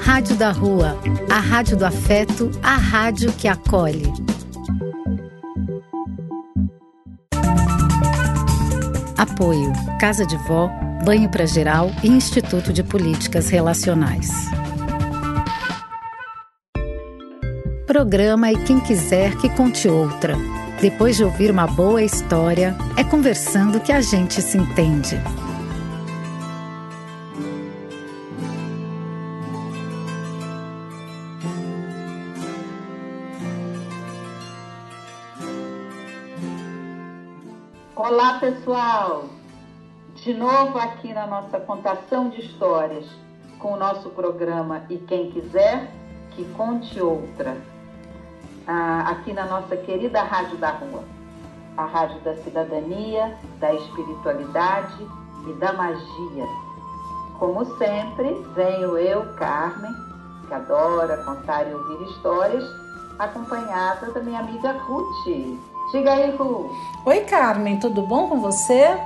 Rádio da Rua, a rádio do afeto, a rádio que acolhe. Apoio: Casa de Vó, Banho para Geral e Instituto de Políticas Relacionais. Programa E Quem Quiser Que Conte Outra. Depois de ouvir uma boa história, é conversando que a gente se entende. Pessoal! De novo aqui na nossa contação de histórias com o nosso programa E Quem Quiser Que Conte Outra, ah, aqui na nossa querida Rádio da Rua, a Rádio da Cidadania, da Espiritualidade e da Magia. Como sempre, venho eu, Carmen, que adora contar e ouvir histórias, acompanhada da minha amiga Ruth. Diga aí, Ru. Oi, Carmen, tudo bom com você?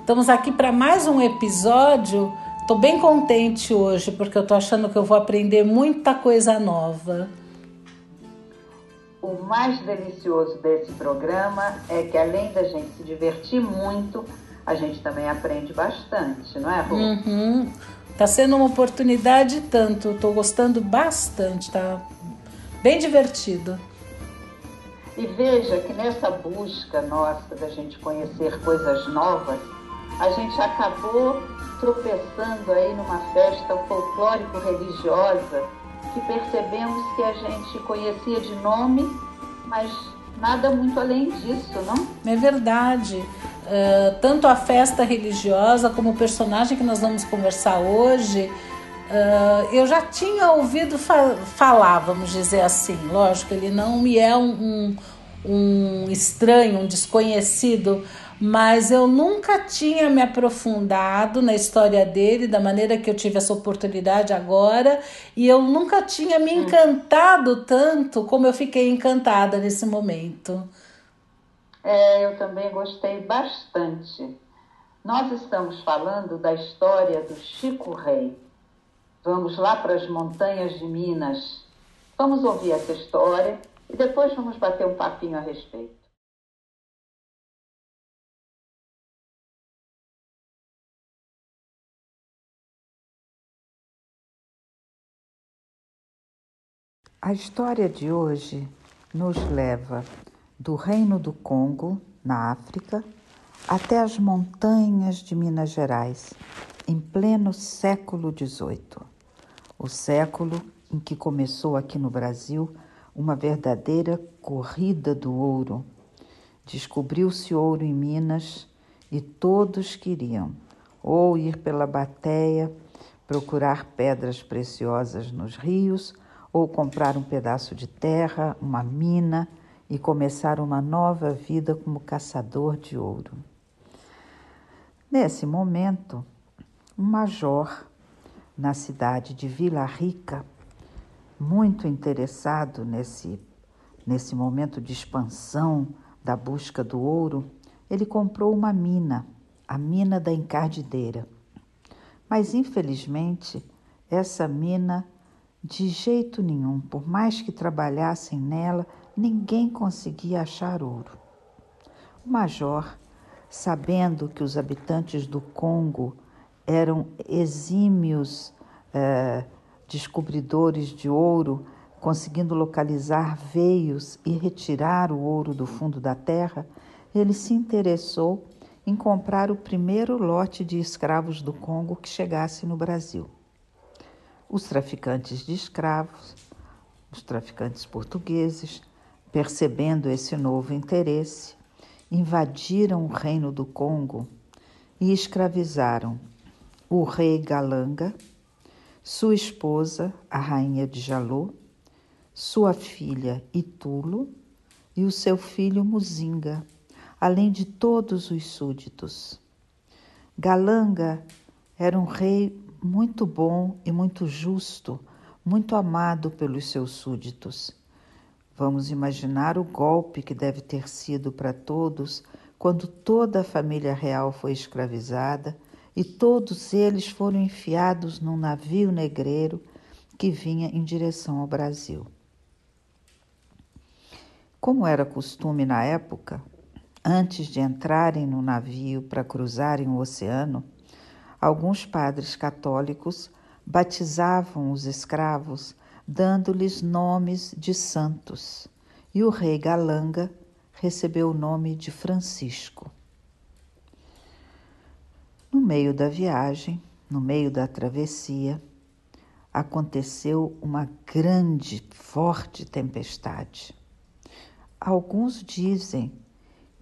Estamos aqui para mais um episódio. Estou bem contente hoje porque eu estou achando que eu vou aprender muita coisa nova. O mais delicioso desse programa é que além da gente se divertir muito, a gente também aprende bastante, não é, Ru? Uhum. Tá sendo uma oportunidade tanto. Estou gostando bastante, tá bem divertido. E veja que nessa busca nossa da gente conhecer coisas novas, a gente acabou tropeçando aí numa festa folclórico-religiosa que percebemos que a gente conhecia de nome, mas nada muito além disso, não? É verdade. Uh, tanto a festa religiosa como o personagem que nós vamos conversar hoje, uh, eu já tinha ouvido fa falar, vamos dizer assim. Lógico, ele não me é um, um, um estranho, um desconhecido, mas eu nunca tinha me aprofundado na história dele da maneira que eu tive essa oportunidade agora, e eu nunca tinha me encantado tanto como eu fiquei encantada nesse momento. É, eu também gostei bastante. Nós estamos falando da história do Chico Rei. Vamos lá para as montanhas de Minas. Vamos ouvir essa história e depois vamos bater um papinho a respeito. A história de hoje nos leva do Reino do Congo, na África, até as montanhas de Minas Gerais, em pleno século XVIII, o século em que começou aqui no Brasil uma verdadeira corrida do ouro. Descobriu-se ouro em Minas e todos queriam ou ir pela bateia, procurar pedras preciosas nos rios ou comprar um pedaço de terra, uma mina e começar uma nova vida como caçador de ouro. Nesse momento, um major na cidade de Vila Rica, muito interessado nesse, nesse momento de expansão da busca do ouro, ele comprou uma mina, a mina da encardideira. Mas, infelizmente, essa mina de jeito nenhum, por mais que trabalhassem nela, ninguém conseguia achar ouro. O major, sabendo que os habitantes do Congo eram exímios eh, descobridores de ouro, conseguindo localizar veios e retirar o ouro do fundo da terra, ele se interessou em comprar o primeiro lote de escravos do Congo que chegasse no Brasil. Os traficantes de escravos, os traficantes portugueses, percebendo esse novo interesse, invadiram o reino do Congo e escravizaram o rei Galanga, sua esposa, a rainha de Jalô, sua filha Itulo e o seu filho Muzinga, além de todos os súditos. Galanga era um rei muito bom e muito justo, muito amado pelos seus súditos. Vamos imaginar o golpe que deve ter sido para todos quando toda a família real foi escravizada e todos eles foram enfiados num navio negreiro que vinha em direção ao Brasil. Como era costume na época, antes de entrarem no navio para cruzarem o oceano, alguns padres católicos batizavam os escravos dando-lhes nomes de santos, e o rei Galanga recebeu o nome de Francisco. No meio da viagem, no meio da travessia, aconteceu uma grande, forte tempestade. Alguns dizem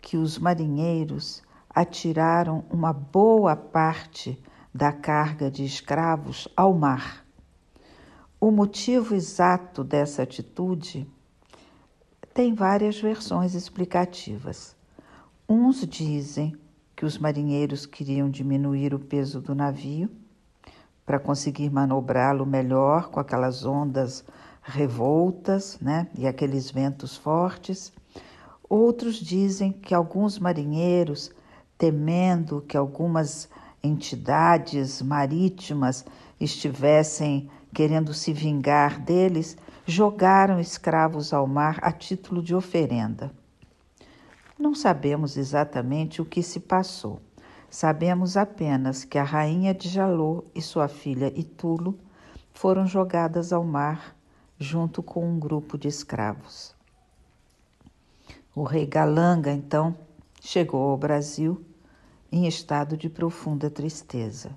que os marinheiros atiraram uma boa parte da carga de escravos ao mar. O motivo exato dessa atitude tem várias versões explicativas. Uns dizem que os marinheiros queriam diminuir o peso do navio para conseguir manobrá-lo melhor com aquelas ondas revoltas né, e aqueles ventos fortes. Outros dizem que alguns marinheiros, temendo que algumas entidades marítimas estivessem querendo se vingar deles, jogaram escravos ao mar a título de oferenda. Não sabemos exatamente o que se passou. Sabemos apenas que a rainha de Jalô e sua filha Itulo foram jogadas ao mar junto com um grupo de escravos. O rei Galanga, então, chegou ao Brasil em estado de profunda tristeza.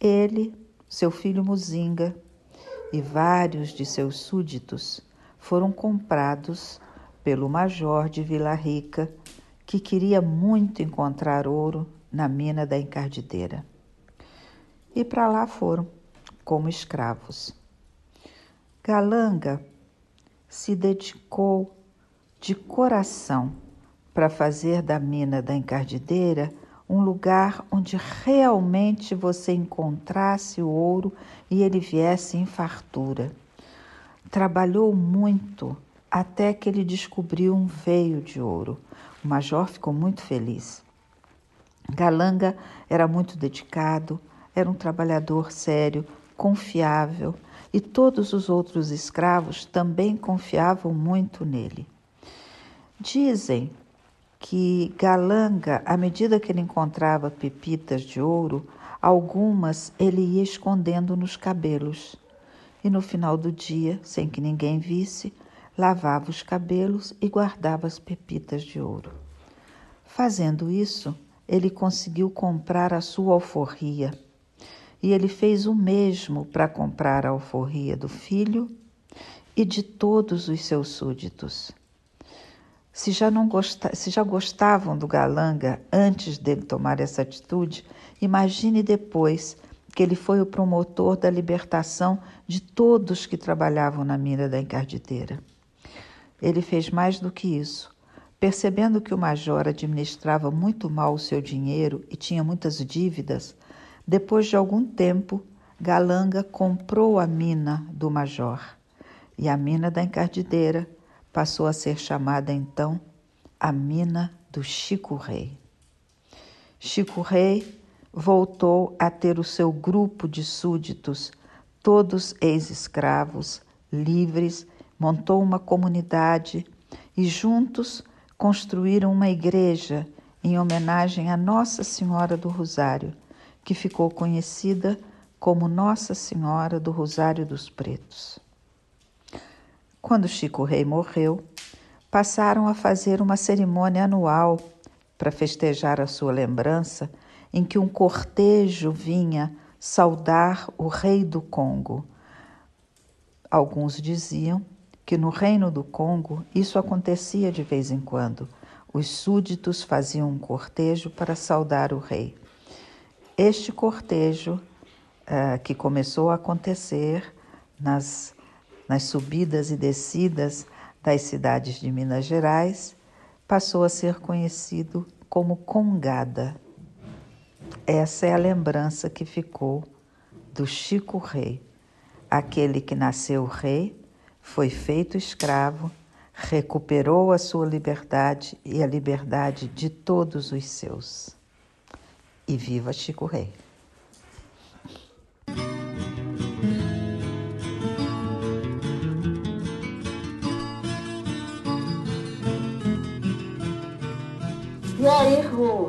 Ele, seu filho Muzinga e vários de seus súditos foram comprados pelo major de Vila Rica, que queria muito encontrar ouro na mina da encardideira. E para lá foram, como escravos. Galanga se dedicou de coração para fazer da mina da encardideira um lugar onde realmente você encontrasse o ouro e ele viesse em fartura. Trabalhou muito até que ele descobriu um veio de ouro. O major ficou muito feliz. Galanga era muito dedicado, era um trabalhador sério, confiável, e todos os outros escravos também confiavam muito nele. Dizem que Galanga, à medida que ele encontrava pepitas de ouro, algumas ele ia escondendo nos cabelos. E no final do dia, sem que ninguém visse, lavava os cabelos e guardava as pepitas de ouro. Fazendo isso, ele conseguiu comprar a sua alforria. E ele fez o mesmo para comprar a alforria do filho e de todos os seus súditos. Se já, não se já gostavam do Galanga antes dele tomar essa atitude, imagine depois que ele foi o promotor da libertação de todos que trabalhavam na mina da encardideira. Ele fez mais do que isso. Percebendo que o major administrava muito mal o seu dinheiro e tinha muitas dívidas, depois de algum tempo, Galanga comprou a mina do major. E a mina da encardideira passou a ser chamada então a mina do Chico Rei. Chico Rei voltou a ter o seu grupo de súditos, todos ex-escravos, livres, montou uma comunidade e juntos construíram uma igreja em homenagem a Nossa Senhora do Rosário, que ficou conhecida como Nossa Senhora do Rosário dos Pretos. Quando Chico Rei morreu, passaram a fazer uma cerimônia anual para festejar a sua lembrança, em que um cortejo vinha saudar o rei do Congo. Alguns diziam que no reino do Congo isso acontecia de vez em quando. Os súditos faziam um cortejo para saudar o rei. Este cortejo, uh, que começou a acontecer nas nas subidas e descidas das cidades de Minas Gerais, passou a ser conhecido como Congada. Essa é a lembrança que ficou do Chico Rei, aquele que nasceu rei, foi feito escravo, recuperou a sua liberdade e a liberdade de todos os seus. e viva Chico Rei.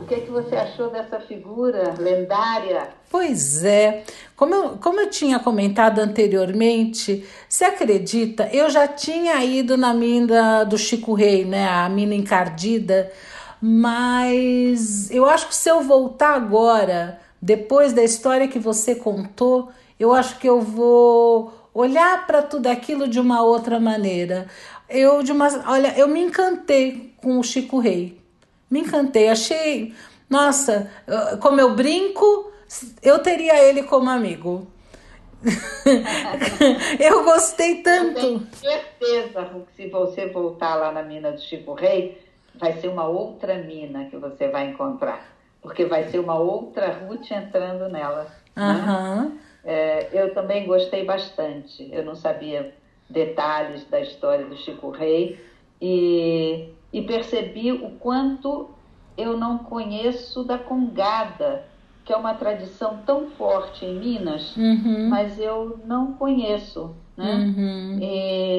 Que, é que você achou dessa figura lendária? Pois é, como eu, como eu tinha comentado anteriormente, você acredita? Eu já tinha ido na mina do Chico Rei, né? A mina encardida, mas eu acho que se eu voltar agora, depois da história que você contou, eu acho que eu vou olhar para tudo aquilo de uma outra maneira. Eu de uma, olha, eu me encantei com o Chico Rei me encantei, achei. Nossa, como eu brinco, eu teria ele como amigo. eu gostei tanto. Eu tenho certeza que se você voltar lá na mina do Chico Rei, vai ser uma outra mina que você vai encontrar. Porque vai ser uma outra Ruth entrando nela. Uhum. Né? É, eu também gostei bastante. Eu não sabia detalhes da história do Chico Rei. E e percebi o quanto eu não conheço da congada, que é uma tradição tão forte em Minas, uhum. mas eu não conheço. Né? Uhum.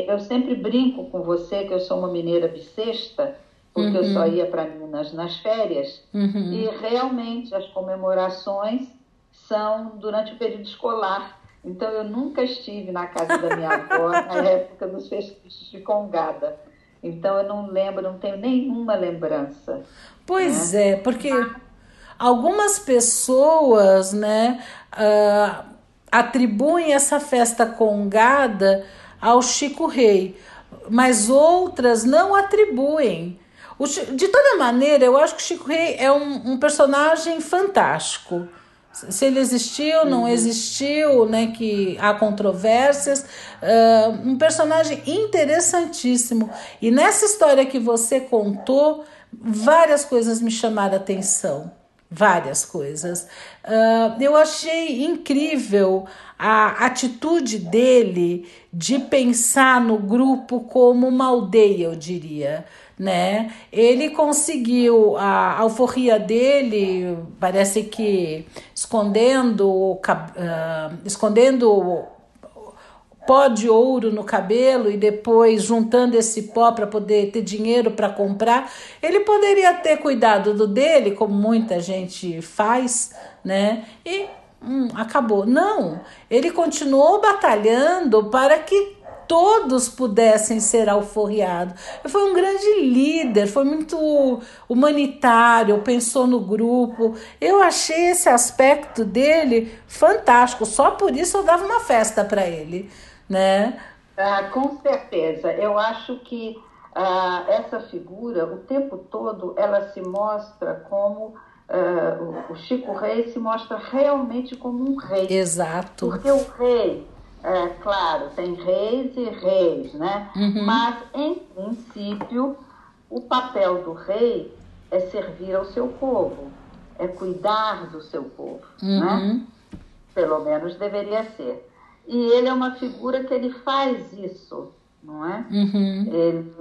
eu sempre brinco com você que eu sou uma mineira bissexta, porque uhum. eu só uhum. ia para Minas nas férias, uhum. e realmente as comemorações são durante o período escolar. Então eu nunca estive na casa da minha avó na época dos festejos de Congada. Então eu não lembro, não tenho nenhuma lembrança. Pois né? é, porque algumas pessoas, né, uh, atribuem essa festa congada ao Chico Rei, mas outras não atribuem. de toda maneira, eu acho que o Chico Rei é um, um personagem fantástico se ele existiu, não uhum. existiu, né? Que há controvérsias. Uh, um personagem interessantíssimo. E nessa história que você contou, várias coisas me chamaram a atenção. Várias coisas. Uh, eu achei incrível a atitude dele de pensar no grupo como uma aldeia, eu diria né? Ele conseguiu a alforria dele, parece que escondendo, uh, escondendo pó de ouro no cabelo e depois juntando esse pó para poder ter dinheiro para comprar, ele poderia ter cuidado do dele, como muita gente faz, né? E hum, acabou. Não, ele continuou batalhando para que todos pudessem ser alforriados. Foi um grande líder, foi muito humanitário, pensou no grupo. Eu achei esse aspecto dele fantástico. Só por isso eu dava uma festa para ele, né? Ah, com certeza. Eu acho que ah, essa figura, o tempo todo, ela se mostra como ah, o Chico Rei se mostra realmente como um rei. Exato. Porque o rei é, claro, tem reis e reis, né? Uhum. Mas, em princípio, o papel do rei é servir ao seu povo, é cuidar do seu povo, uhum. né? Pelo menos deveria ser. E ele é uma figura que ele faz isso, não é? Uhum. Ele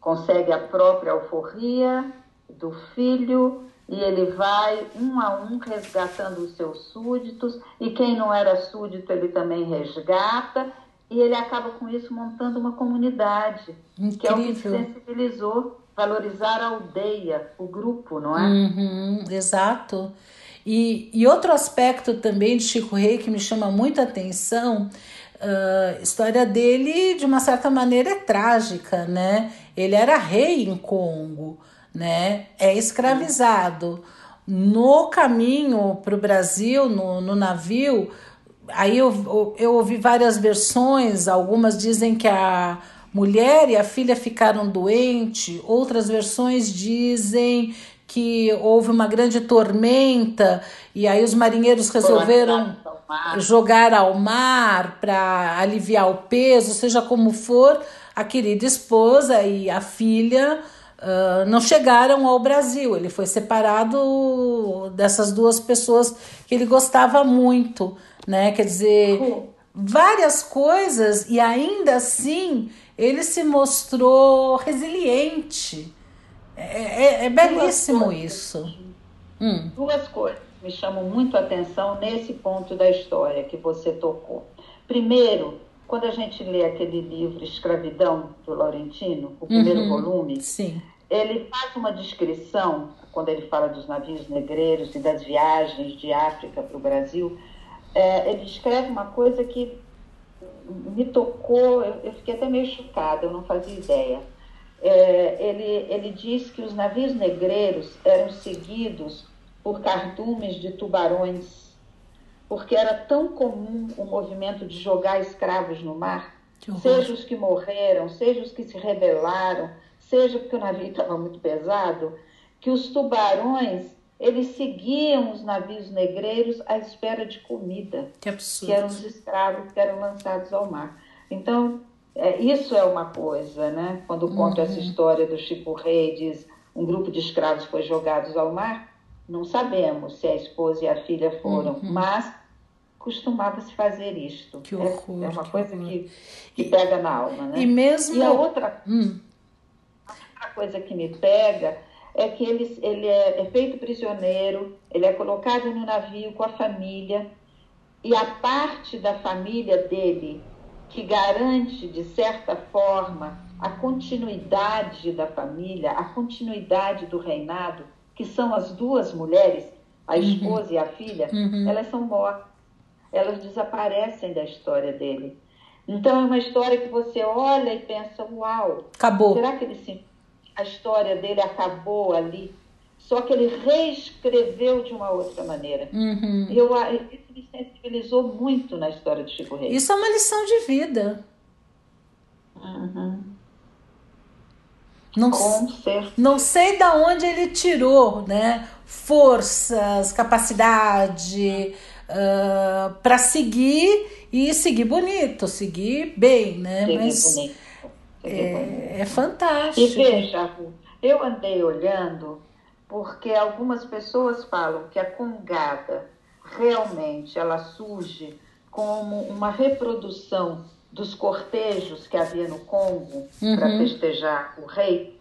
consegue a própria alforria do filho, e ele vai um a um resgatando os seus súditos, e quem não era súdito ele também resgata, e ele acaba com isso montando uma comunidade, Incrível. que é o que sensibilizou, valorizar a aldeia, o grupo, não é? Uhum, exato. E, e outro aspecto também de Chico Rei que me chama muita atenção, uh, a história dele, de uma certa maneira, é trágica, né? Ele era rei em Congo né? É escravizado. No caminho para o Brasil, no, no navio, aí eu, eu ouvi várias versões, algumas dizem que a mulher e a filha ficaram doentes, outras versões dizem que houve uma grande tormenta e aí os marinheiros resolveram jogar ao mar para aliviar o peso, seja como for, a querida esposa e a filha uh, não chegaram ao Brasil. Ele foi separado dessas duas pessoas que ele gostava muito, né? Quer dizer, várias coisas e ainda assim ele se mostrou resiliente. É, é, é belíssimo duas isso. Hum. Duas coisas. me chamam muito a atenção nesse ponto da história que você tocou. Primeiro, quando a gente lê aquele livro Escravidão do Laurentino, o primeiro uhum, volume, sim. Ele faz uma descrição, quando ele fala dos navios negreiros e das viagens de África para o Brasil, é, ele descreve uma coisa que me tocou, eu, eu, fiquei até meio chocada, eu não fazia ideia. É, ele, ele diz que os navios negreiros eram seguidos por cardumes de tubarões, porque era tão comum o movimento de jogar escravos no mar, seja os que morreram, seja os que se rebelaram, seja porque o navio estava muito pesado, que os tubarões eles seguiam os navios negreiros à espera de comida, que, absurdo. que eram os escravos que eram lançados ao mar. Então, é, isso é uma coisa, né? Quando uhum. conta essa história do Chico Rei, diz um grupo de escravos foi jogados ao mar, não sabemos se a esposa e a filha foram, uhum. mas costumava-se fazer isto. Que horror, é, é uma coisa que, que pega na alma, né? E mesmo... E a outra, hum. Coisa que me pega é que ele, ele é, é feito prisioneiro, ele é colocado no navio com a família, e a parte da família dele que garante, de certa forma, a continuidade da família, a continuidade do reinado, que são as duas mulheres, a uhum. esposa uhum. e a filha, uhum. elas são mortas. Elas desaparecem da história dele. Então é uma história que você olha e pensa, uau, acabou. Será que ele se a história dele acabou ali, só que ele reescreveu de uma outra maneira. Uhum. Eu, isso me sensibilizou muito na história de Chico Reis. Isso é uma lição de vida. Uhum. Não, não sei da onde ele tirou, né? Forças, capacidade uh, ah, para seguir e seguir bonito, seguir bem, né? Seguir Mas bonito. É, é fantástico. E veja, eu andei olhando porque algumas pessoas falam que a congada realmente ela surge como uma reprodução dos cortejos que havia no Congo uhum. para festejar o rei.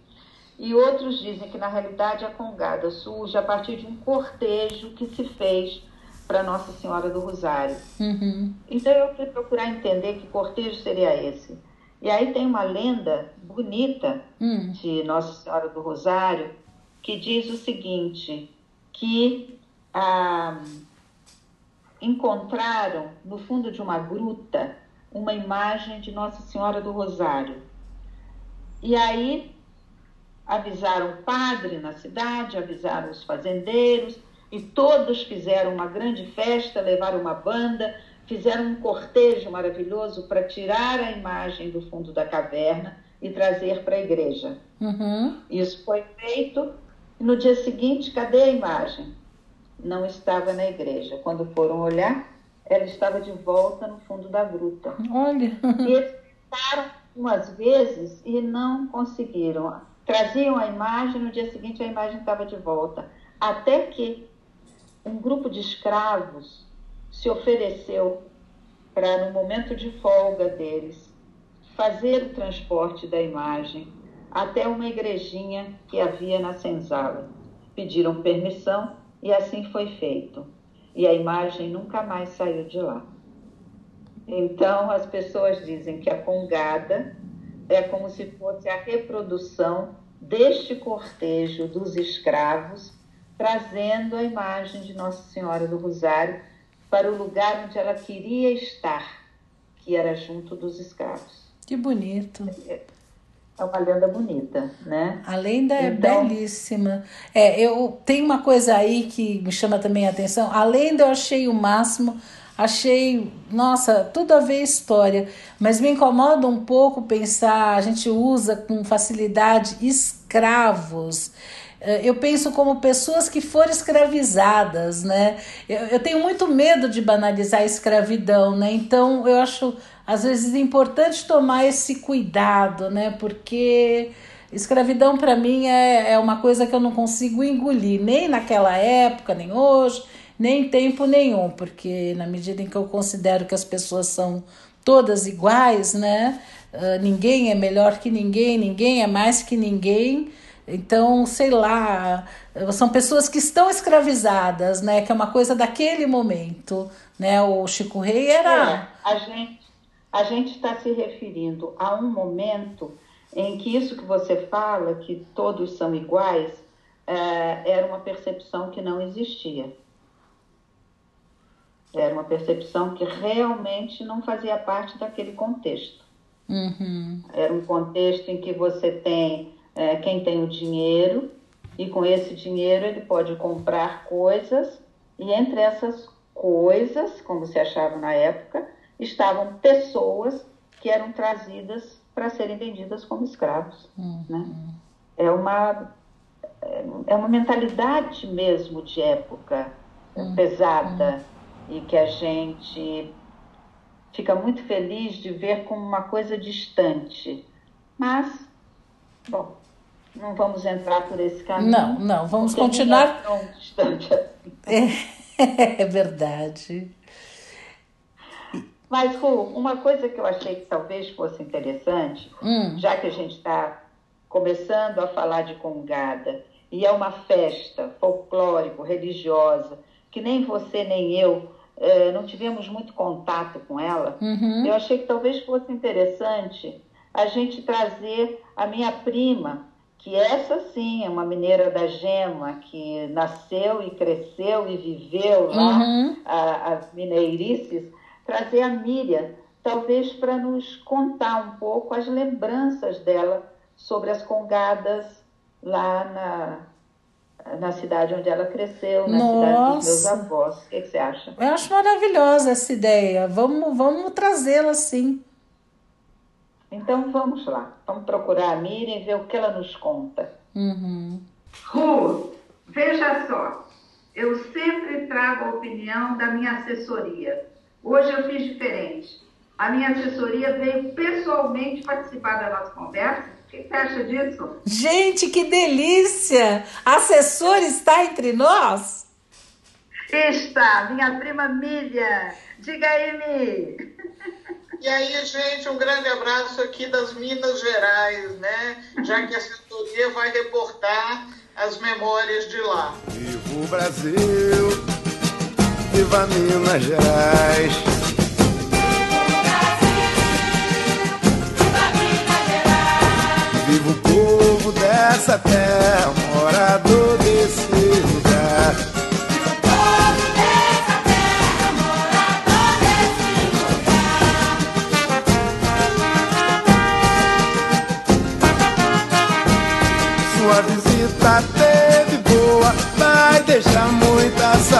E outros dizem que, na realidade, a congada surge a partir de um cortejo que se fez para Nossa Senhora do Rosário. Uhum. Então, eu fui procurar entender que cortejo seria esse. E aí tem uma lenda bonita hum. de Nossa Senhora do Rosário que diz o seguinte, que ah, encontraram no fundo de uma gruta uma imagem de Nossa Senhora do Rosário. E aí avisaram o padre na cidade, avisaram os fazendeiros, e todos fizeram uma grande festa, levaram uma banda, fizeram um cortejo maravilhoso para tirar a imagem do fundo da caverna e trazer para a igreja. Uhum. Isso foi feito. No dia seguinte, cadê a imagem? Não estava na igreja. Quando foram olhar, ela estava de volta no fundo da gruta. Olha! E eles tentaram umas vezes e não conseguiram. Traziam a imagem, no dia seguinte a imagem estava de volta. Até que um grupo de escravos se ofereceu para, no momento de folga deles, fazer o transporte da imagem até uma igrejinha que havia na senzala. Pediram permissão e assim foi feito. E a imagem nunca mais saiu de lá. Então, as pessoas dizem que a congada é como se fosse a reprodução deste cortejo dos escravos, trazendo a imagem de Nossa Senhora do Rosário para o lugar onde ela queria estar, que era junto dos escravos. Que bonito. É uma lenda bonita, né? A lenda é então, belíssima. É, eu tem uma coisa aí que me chama também a atenção. A lenda eu achei o máximo, achei, nossa, tudo a ver história, mas me incomoda um pouco pensar, a gente usa com facilidade escravos. Eh, eu penso como pessoas que foram escravizadas, né? Eu, eu, tenho muito medo de banalizar a escravidão, né? Então eu acho às vezes importante tomar esse cuidado, né? Porque escravidão para mim é, é uma coisa que eu não consigo engolir, nem naquela época, nem hoje, nem em tempo nenhum, porque na medida em que eu considero que as pessoas são todas iguais, né? Uh, ninguém é melhor que ninguém, ninguém é mais que ninguém Então, sei lá, são pessoas que estão escravizadas, né? Que é uma coisa daquele momento, né? O Chico Rei era. É, a gente a gente está se referindo a um momento em que isso que você fala, que todos são iguais, é, era uma percepção que não existia. Era uma percepção que realmente não fazia parte daquele contexto. Uhum. Era um contexto em que você tem é, quem tem o dinheiro e com esse dinheiro ele pode comprar coisas e entre essas coisas, como se achava na época, estavam pessoas que eram trazidas para serem vendidas como escravos. Uhum. Né? É, uma, é uma mentalidade mesmo de época uhum. pesada e que a gente fica muito feliz de ver como uma coisa distante. Mas, bom, não vamos entrar por esse caminho. Não, não, vamos continuar. É distante assim. É, é verdade. Mas, Ru, uma coisa que eu achei que talvez fosse interessante, hum. já que a gente está começando a falar de Congada, e é uma festa folclórico, religiosa, que nem você nem eu eh, não tivemos muito contato com ela, uhum. eu achei que talvez fosse interessante a gente trazer a minha prima, que essa sim é uma mineira da Gema, que nasceu e cresceu e viveu lá uhum. a, as mineirices, trazer a Miriam, talvez para nos contar um pouco as lembranças dela sobre as congadas lá na, na cidade onde ela cresceu, na Nossa. cidade dos meus avós. O que, que você acha? Eu acho maravilhosa essa ideia. Vamos, vamos trazê-la sim. Então vamos lá, vamos procurar a Miriam e ver o que ela nos conta. Uhum. Ru, veja só, eu sempre trago a opinião da minha assessoria. Hoje eu fiz diferente. A minha assessoria veio pessoalmente participar da nossa conversa. O que você acha disso? Gente, que delícia! A assessora está entre nós? Está, minha prima Miriam. Diga aí, Mi. E aí, gente, um grande abraço aqui das Minas Gerais, né? Já que a assessoria vai reportar as memórias de lá. Viva o Brasil, viva Minas Gerais. Viva o povo dessa terra, morador desse lugar.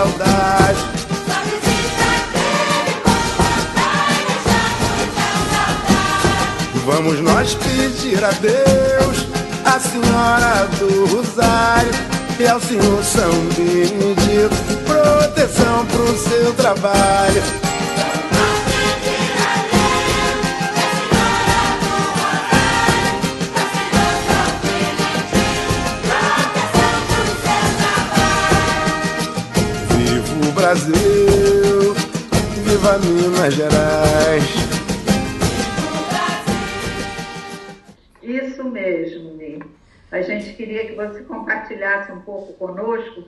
Saudade. Vamos nós pedir a Deus, a Senhora do Rosário e ao Senhor São Benedito, proteção pro seu trabalho. Brasil, viva Minas Gerais. Isso mesmo, Mi. A gente queria que você compartilhasse um pouco conosco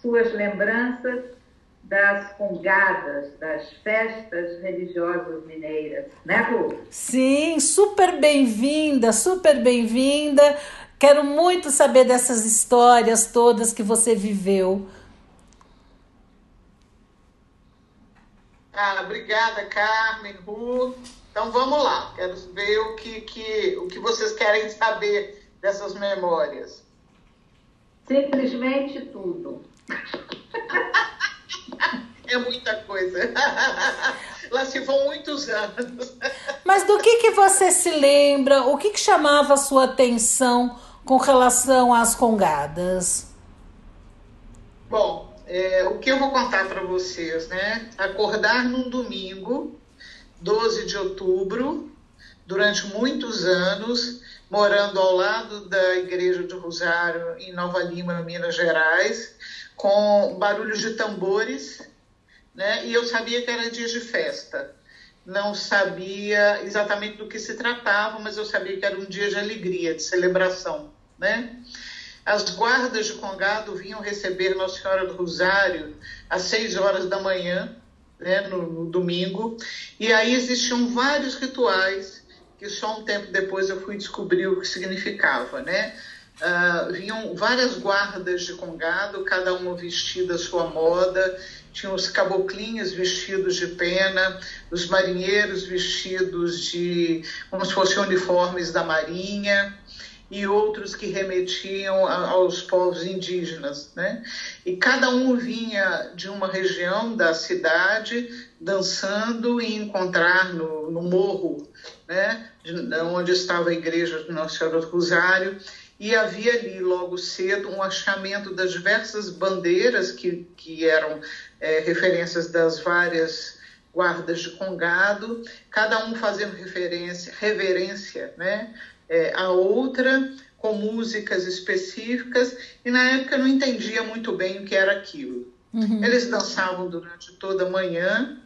suas lembranças das congadas, das festas religiosas mineiras, né, Ru? Sim, super bem-vinda, super bem-vinda. Quero muito saber dessas histórias todas que você viveu. Ah, obrigada, Carmen, Ru. Então vamos lá, quero ver o que, que, o que vocês querem saber dessas memórias. Simplesmente tudo. É muita coisa. Lá se vão muitos anos. Mas do que, que você se lembra? O que, que chamava a sua atenção com relação às congadas? Bom, é, o que eu vou contar para vocês, né? Acordar num domingo, 12 de outubro, durante muitos anos, morando ao lado da Igreja do Rosário, em Nova Lima, Minas Gerais, com barulhos de tambores, né? E eu sabia que era dia de festa. Não sabia exatamente do que se tratava, mas eu sabia que era um dia de alegria, de celebração, né? As guardas de Congado vinham receber Nossa Senhora do Rosário às seis horas da manhã, né, no, no domingo, e aí existiam vários rituais que só um tempo depois eu fui descobrir o que significava, né? Uh, vinham várias guardas de congado, cada uma vestida à sua moda, tinham os caboclinhos vestidos de pena, os marinheiros vestidos de como se fossem uniformes da marinha e outros que remetiam aos povos indígenas, né? E cada um vinha de uma região da cidade dançando e encontrar no, no morro, né? Onde estava a igreja de Nossa Senhora do Rosário e havia ali logo cedo um achamento das diversas bandeiras que, que eram é, referências das várias guardas de Congado, cada um fazendo referência, reverência né, é, a outra, com músicas específicas, e na época eu não entendia muito bem o que era aquilo. Uhum. Eles dançavam durante toda a manhã,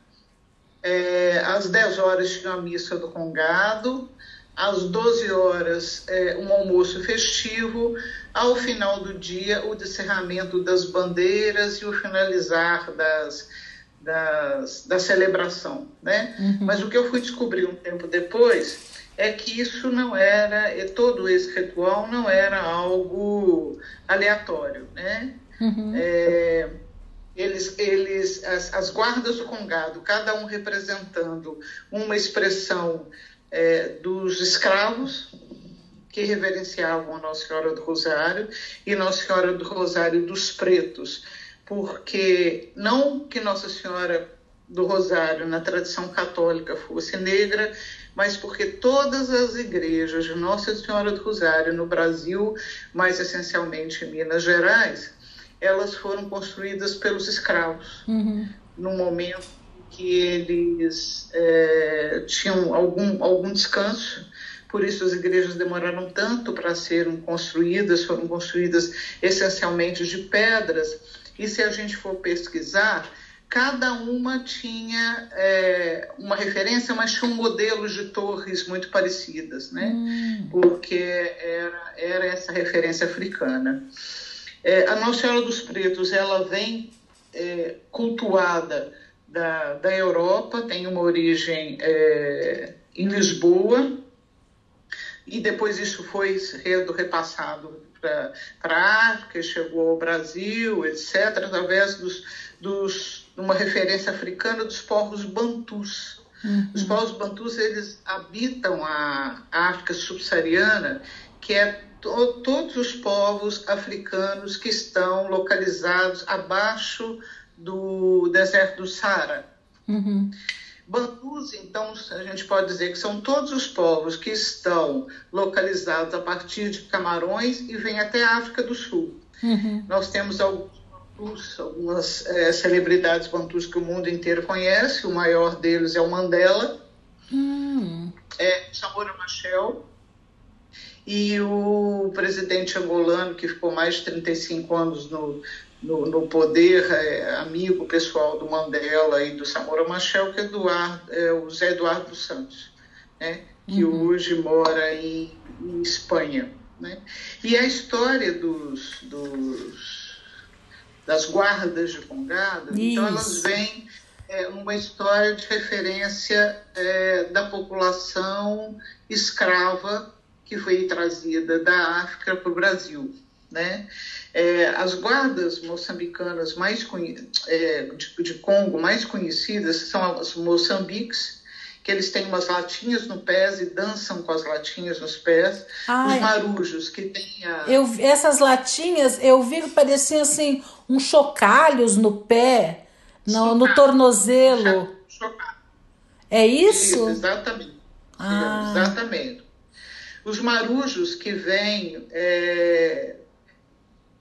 é, às 10 horas tinha a missa do Congado, às 12 horas é, um almoço festivo, ao final do dia o descerramento das bandeiras e o finalizar das, das, da celebração. Né? Uhum. Mas o que eu fui descobrir um tempo depois é que isso não era, todo esse ritual não era algo aleatório. Né? Uhum. É, eles, eles as, as guardas do Congado, cada um representando uma expressão é, dos escravos que reverenciavam a Nossa Senhora do Rosário e Nossa Senhora do Rosário dos Pretos, porque não que Nossa Senhora do Rosário na tradição católica fosse negra, mas porque todas as igrejas de Nossa Senhora do Rosário no Brasil, mais essencialmente em Minas Gerais, elas foram construídas pelos escravos, uhum. no momento que eles é, tinham algum, algum descanso, por isso as igrejas demoraram tanto para serem construídas, foram construídas essencialmente de pedras, e se a gente for pesquisar, cada uma tinha é, uma referência, mas tinham modelos de torres muito parecidas, né? Hum. Porque era, era essa referência africana. É, a Nossa Senhora dos Pretos, ela vem é, cultuada da, da Europa, tem uma origem é, em Lisboa, e depois isso foi repassado para a África, chegou ao Brasil, etc., através dos, dos, uma referência africana dos povos bantus. Uhum. Os povos bantus, eles habitam a África subsaariana, que é to, todos os povos africanos que estão localizados abaixo do deserto do Saara. Uhum. Bantus, então, a gente pode dizer que são todos os povos que estão localizados a partir de Camarões e vêm até a África do Sul. Uhum. Nós temos alguns bantus, algumas é, celebridades bantus que o mundo inteiro conhece, o maior deles é o Mandela, uhum. é Samora Machel, e o presidente angolano, que ficou mais de 35 anos no, no, no poder, é, amigo pessoal do Mandela e do Samora Machel, que é, Eduardo, é o Zé Eduardo dos Santos, né? que uhum. hoje mora em, em Espanha. Né? E a história dos, dos, das guardas de Congado, Isso. então elas vêm é, uma história de referência é, da população escrava que foi trazida da África para o Brasil. Né? É, as guardas moçambicanas mais é, de, de, Congo mais conhecidas são as moçambiques, que eles têm umas latinhas no pés e dançam com as latinhas nos pés. Ai, os marujos, que têm a... eu, Essas latinhas, eu vi que pareciam assim, uns chocalhos no pé, no, no tornozelo. Chocalho. É isso? isso exatamente. Ah. É, exatamente. Os marujos que vêm é,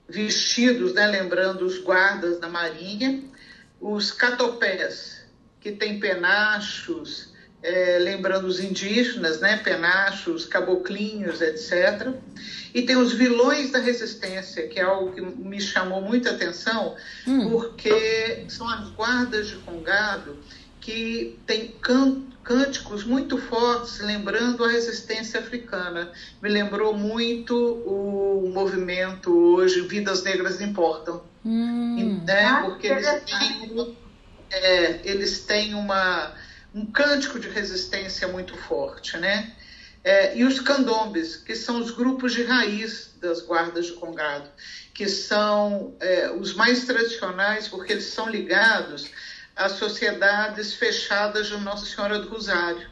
vestidos, né, lembrando os guardas da Marinha, os catopés, que têm penachos, é, lembrando os indígenas, né, penachos, caboclinhos, etc. E tem os vilões da resistência, que é algo que me chamou muita atenção, hum. porque são as guardas de Congado que tem can, cânticos muito fortes, lembrando a resistência africana. Me lembrou muito o movimento hoje Vidas Negras Importam. Hum. Né? Ah, Porque eles têm, é, eles têm uma, um cântico de resistência muito forte, né? É, e os candombes, que são os grupos de raiz das guardas de Congado, que são é, os mais tradicionais, porque eles são ligados às sociedades fechadas de Nossa Senhora do Rosário.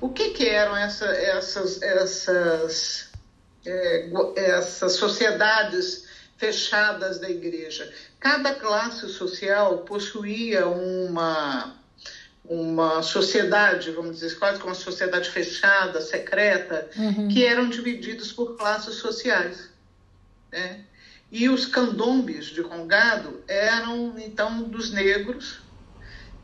O que, que eram essa, essas, essas, é, essas sociedades fechadas da igreja? Cada classe social possuía uma uma sociedade, vamos dizer, quase como uma sociedade fechada, secreta, uhum. que eram divididos por classes sociais. Né? E os candombes de Congado eram, então, dos negros,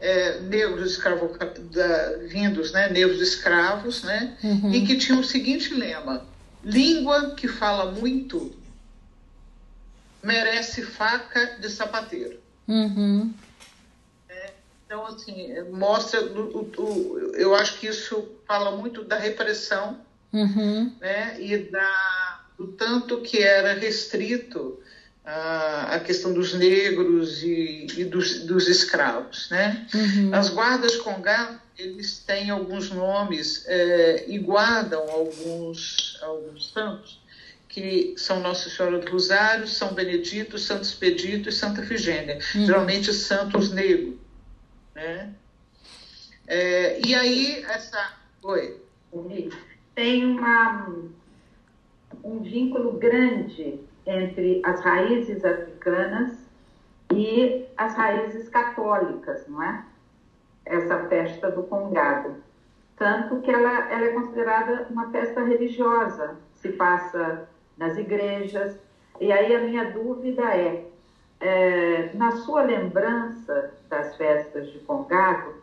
é, negros escravo, da, vindos, né, negros escravos, né, uhum. e que tinham o seguinte lema: língua que fala muito merece faca de sapateiro. Uhum. Então, assim, mostra, o, o, eu acho que isso fala muito da repressão, uhum. né, e da, do tanto que era restrito a, a questão dos negros e, e dos, dos, escravos, né. Uhum. As guardas congá, eles têm alguns nomes é, e guardam alguns, alguns santos, que são Nossa Senhora do Rosário, São Benedito, Santo Expedito e Santa Efigênia, uhum. geralmente santos negros. Né? É, e aí, essa. Oi. Tem uma, um vínculo grande entre as raízes africanas e as raízes católicas, não é? Essa festa do Congado. Tanto que ela, ela é considerada uma festa religiosa, se passa nas igrejas. E aí a minha dúvida é, é, na sua lembrança das festas de Congado,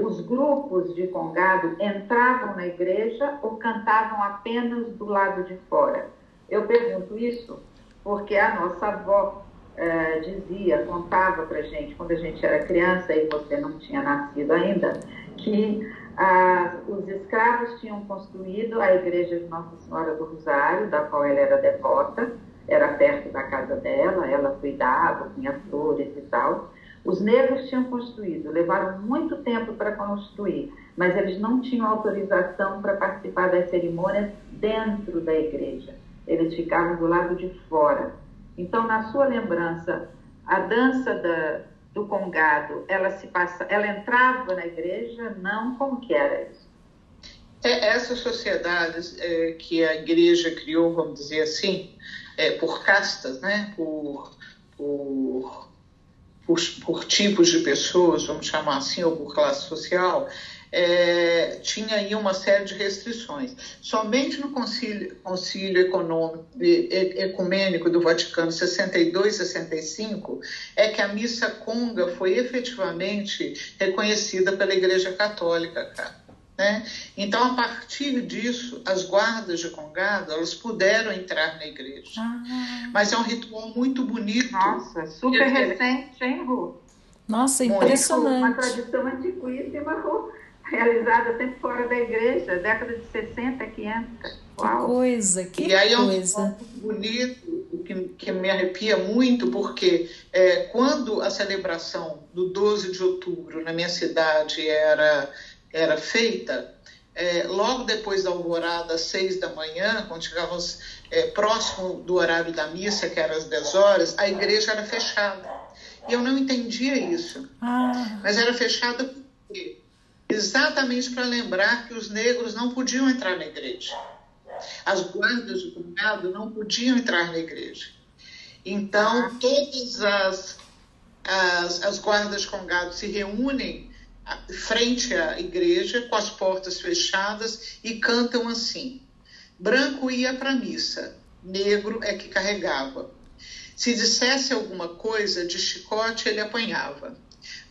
os grupos de Congado entravam na igreja ou cantavam apenas do lado de fora? Eu pergunto isso porque a nossa avó é, dizia, contava para gente, quando a gente era criança e você não tinha nascido ainda, que ah, os escravos tinham construído a igreja de Nossa Senhora do Rosário, da qual ela era devota, era perto da casa dela, ela cuidava, tinha flores e tal. Os negros tinham construído, levaram muito tempo para construir, mas eles não tinham autorização para participar das cerimônias dentro da igreja. Eles ficavam do lado de fora. Então, na sua lembrança, a dança da, do congado, ela se passa, ela entrava na igreja? Não, como que era isso? É, essas sociedades é, que a igreja criou, vamos dizer assim, é, por castas, né? por, por, por, por, tipos de pessoas, vamos chamar assim, ou por classe social, é, tinha aí uma série de restrições. Somente no Concílio, concílio Econômico, Ecumênico do Vaticano 62 65 é que a missa conga foi efetivamente reconhecida pela Igreja Católica, cara. Né? Então, a partir disso, as guardas de Congado elas puderam entrar na igreja. Ah. Mas é um ritual muito bonito. Nossa, super recente, hein, Ru? Nossa, impressionante. Uma tradição antiquíssima, Ru, realizada sempre fora da igreja, década de 60, 500. Uau. Que coisa, que e aí é um ritual bonito, que, que me arrepia muito, porque é, quando a celebração do 12 de outubro na minha cidade era era feita, é, logo depois da alvorada, às seis da manhã, quando chegávamos é, próximo do horário da missa, que era às dez horas, a igreja era fechada. E eu não entendia isso. Ah. Mas era fechada por quê? Exatamente para lembrar que os negros não podiam entrar na igreja. As guardas do cunhado não podiam entrar na igreja. Então, todas as, as, as guardas de congado se reúnem frente à igreja, com as portas fechadas, e cantam assim: Branco ia para a missa, negro é que carregava. Se dissesse alguma coisa, de chicote ele apanhava.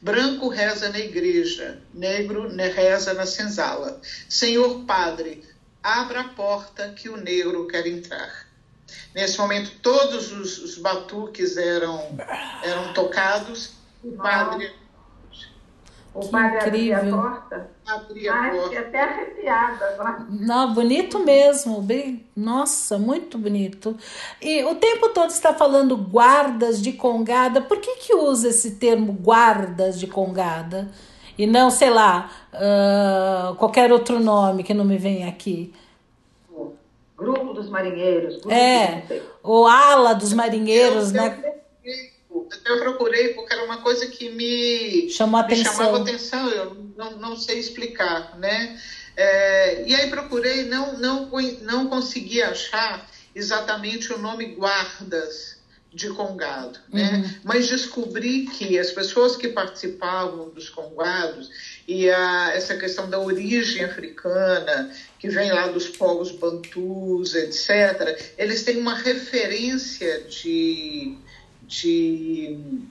Branco reza na igreja, negro reza na senzala. Senhor Padre, abra a porta que o negro quer entrar. Nesse momento, todos os, os batuques eram, eram tocados. O padre O padre abria a porta. Abria a Ai, porta. fiquei até arrepiada agora. Não, bonito mesmo. bem- Nossa, muito bonito. E o tempo todo está falando guardas de congada. Por que que usa esse termo guardas de congada? E não, sei lá, ah, qualquer outro nome que não me vem aqui. O Grupo dos marinheiros. Grupo, É, o ala dos marinheiros, eu, né? Eu, eu procurei porque era uma coisa que me, Chamou a me chamava atenção. atenção, eu não, não sei explicar, né? É, e aí procurei, não, não, não consegui achar exatamente o nome guardas de congado, né? Mas descobri que as pessoas que participavam dos congados e a, essa questão da origem africana, que vem lá dos povos bantus, etc., eles têm uma referência de, de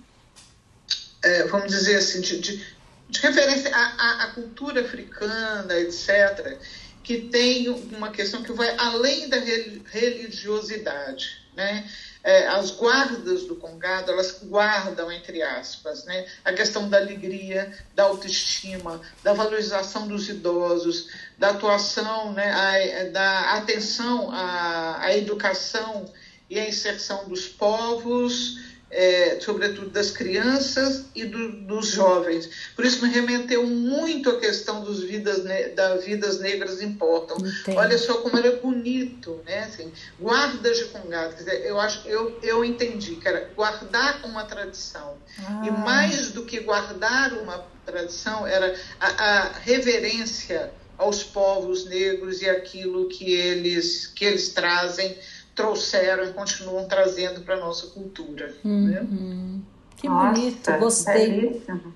é, vamos dizer assim, de, de, de referência à, à- cultura africana, etc., que tem uma questão que vai além da reli- religiosidade, né? É, as guardas do Congado, elas guardam, entre aspas, né? a questão da alegria, da autoestima, da valorização dos idosos, da atuação, né? a, da atenção à, à educação e à inserção dos povos, é, sobretudo das crianças e do, dos jovens. Por isso me remeteu muito à questão dos vidas, ne- da vidas negras importam. Entendo. Olha só como era bonito, né? Assim, guardas de congado. Dizer, eu acho, eu, eu entendi que era guardar uma tradição e Ah. mais do que guardar uma tradição era a, a reverência aos povos negros e aquilo que eles que eles trazem trouxeram e continuam trazendo para a nossa cultura. né? Uhum. Que Nossa, bonito, gostei, Belíssimo,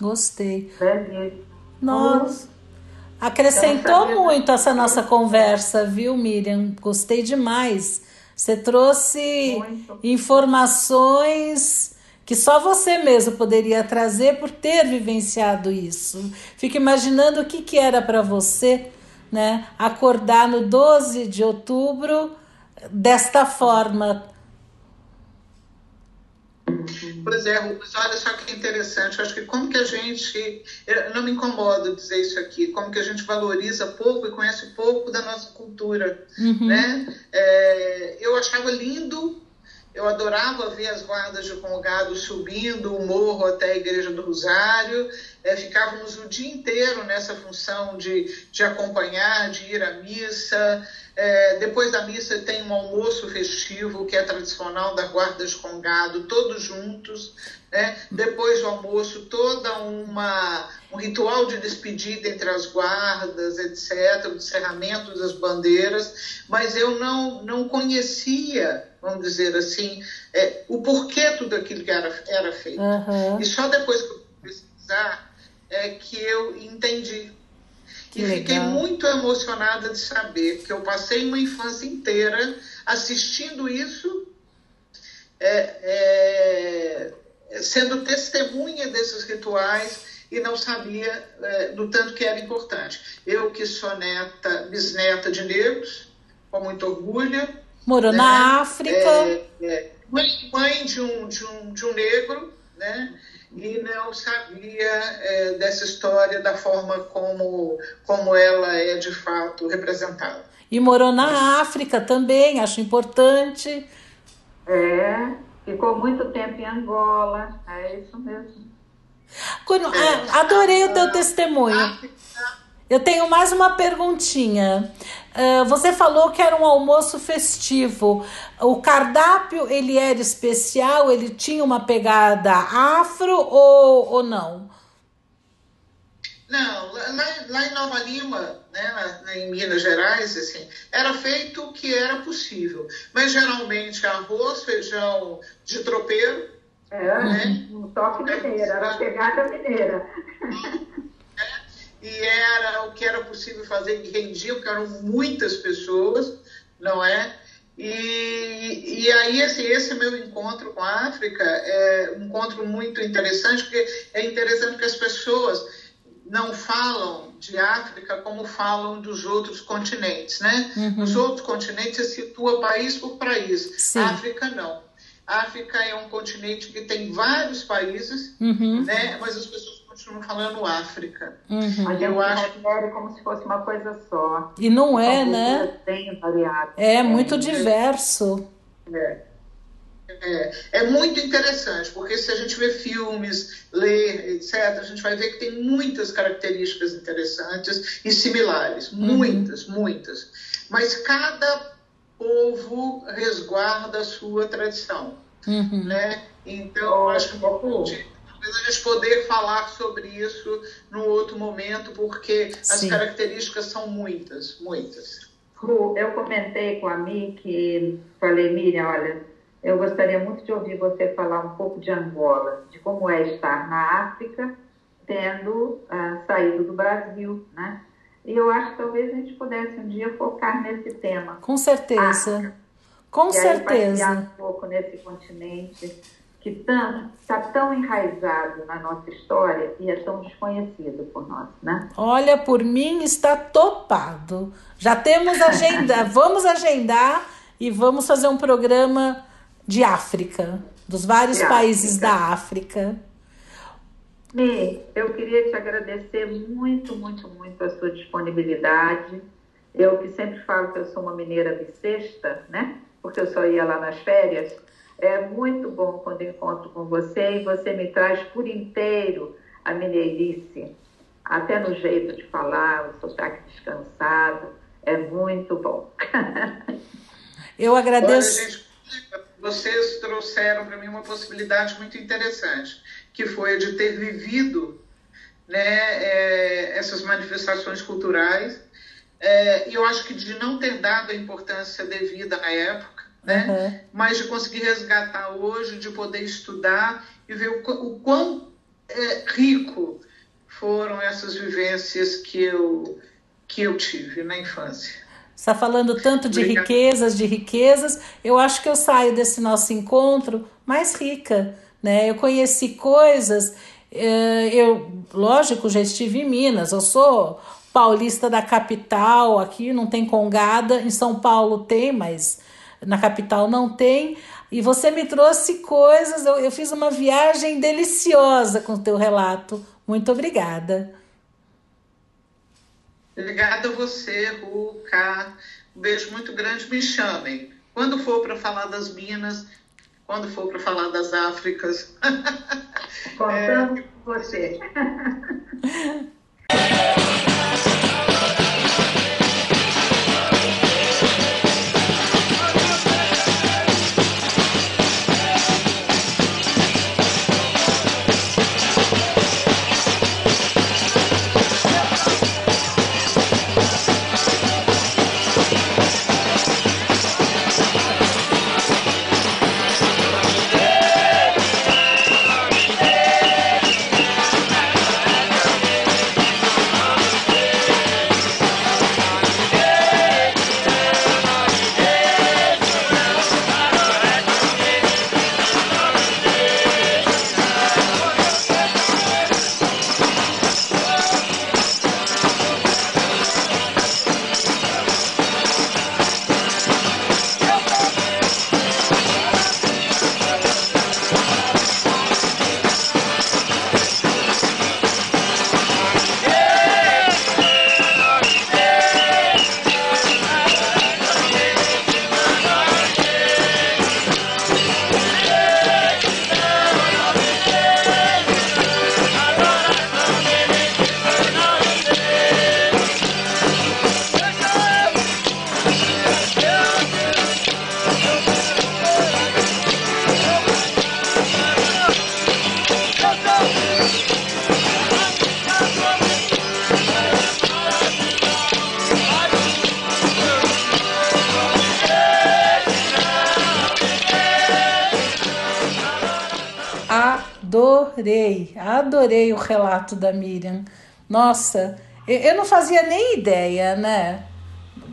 gostei. belíssimo. Nossa, acrescentou não sabia. muito essa nossa conversa, viu, Miriam? Gostei demais. Você trouxe Muito. informações que só você mesmo poderia trazer por ter vivenciado isso. Fico imaginando o que, que era para você, né? Acordar no 12 de outubro desta forma. Pois é, Rubens, olha só que interessante. Acho que como que a gente. eu não me incomoda dizer isso aqui, como que a gente valoriza pouco e conhece pouco da nossa cultura. Né? É, eu achava lindo, eu adorava ver as guardas de Congado subindo o morro até a Igreja do Rosário. É, ficávamos o dia inteiro nessa função de, de acompanhar, de ir à missa. É, depois da missa tem um almoço festivo que é tradicional da Guarda de Congado, todos juntos. Né? Depois do almoço, toda uma um ritual de despedida entre as guardas, etc., o encerramento das bandeiras, mas eu não, não conhecia, vamos dizer assim, é, o porquê tudo aquilo que era, era feito. Aham. E só depois que eu pesquisar é que eu entendi. Que e fiquei legal. muito emocionada de saber que eu passei uma infância inteira assistindo isso, é, é, sendo testemunha desses rituais e não sabia é, do tanto que era importante. Eu que sou neta, bisneta de negros, com muito orgulho, Morou né? na África. É, é, mãe, mãe de, um, de, um, de um negro, né? E não sabia é, dessa história da forma como, como ela é de fato representada. E morou na África também, acho importante. É, ficou muito tempo em Angola, é isso mesmo. Quando- ah, adorei o teu testemunho. África, Eu tenho mais uma perguntinha. Ah, você falou que era um almoço festivo. O cardápio ele era especial? Ele tinha uma pegada afro ou, ou não? Não, lá, lá- em Nova Lima, né, em Minas Gerais, assim, era feito o que era possível. Mas geralmente arroz, feijão de tropeiro, É, Né? um toque mineiro, era a pegada mineira. e era o que era possível fazer que rendia, porque eram muitas pessoas, não é? E, e aí esse, esse meu encontro com a África é um encontro muito interessante, porque é interessante que as pessoas não falam de África como falam dos outros continentes, né? Nos outros continentes se situa país por país, Sim. a África não. A África é um continente que tem vários países, Uhum. né? Mas as pessoas continuam falando África. Uhum. A gente Eu acho- refere como se fosse uma coisa só. E não é, né? Bem variadas. É muito diverso. É, é muito interessante, porque se a gente vê filmes, lê, etc., a gente vai ver que tem muitas características interessantes e similares. Muitas, muitas. Mas cada povo resguarda a sua tradição. Uhum. Né? Então, acho que talvez a gente poder falar sobre isso num outro momento, porque as Sim. características são muitas, muitas. Ru, eu comentei com a Mi que falei, Miriam, olha, eu gostaria muito de ouvir você falar um pouco de Angola, de como é estar na África, tendo ah, saído do Brasil, né? E eu acho que talvez a gente pudesse um dia focar nesse tema. Com certeza. Com e aí certeza. um pouco nesse continente que está tão enraizado na nossa história e é tão desconhecido por nós, né? Olha, por mim está topado. Já temos agenda, vamos agendar e vamos fazer um programa de África, dos vários De países África. da África. Mi, eu queria te agradecer muito, muito, muito a sua disponibilidade. Eu que sempre falo que eu sou uma mineira bissexta, né? Porque eu só ia lá nas férias. É muito bom quando encontro com você e você me traz por inteiro a mineirice, até no jeito de falar, o sotaque descansado. É muito bom. Eu Olha, agradeço. gente, vocês trouxeram para mim uma possibilidade muito interessante, que foi a de ter vivido né, é, essas manifestações culturais, é, e eu acho que de não ter dado a importância devida na época, né, Uhum. mas de conseguir resgatar hoje, de poder estudar e ver o, o quão é, rico foram essas vivências que eu, que eu tive na infância. Está falando tanto de Obrigada. riquezas, de riquezas. Eu acho que eu saio desse nosso encontro mais rica, né? Eu conheci coisas. eh, Eu, lógico, já estive em Minas. Eu sou paulista da capital. Aqui não tem congada. Em São Paulo tem, mas na capital não tem. E você me trouxe coisas. Eu, eu fiz uma viagem deliciosa com o teu relato. Muito obrigada. Obrigada a você, Ru, Cá. Um beijo muito grande. Me chamem. Quando for para falar das Minas, quando for para falar das Áfricas. Contamos com você. relato da Miriam. Nossa, eu, não fazia nem ideia, né?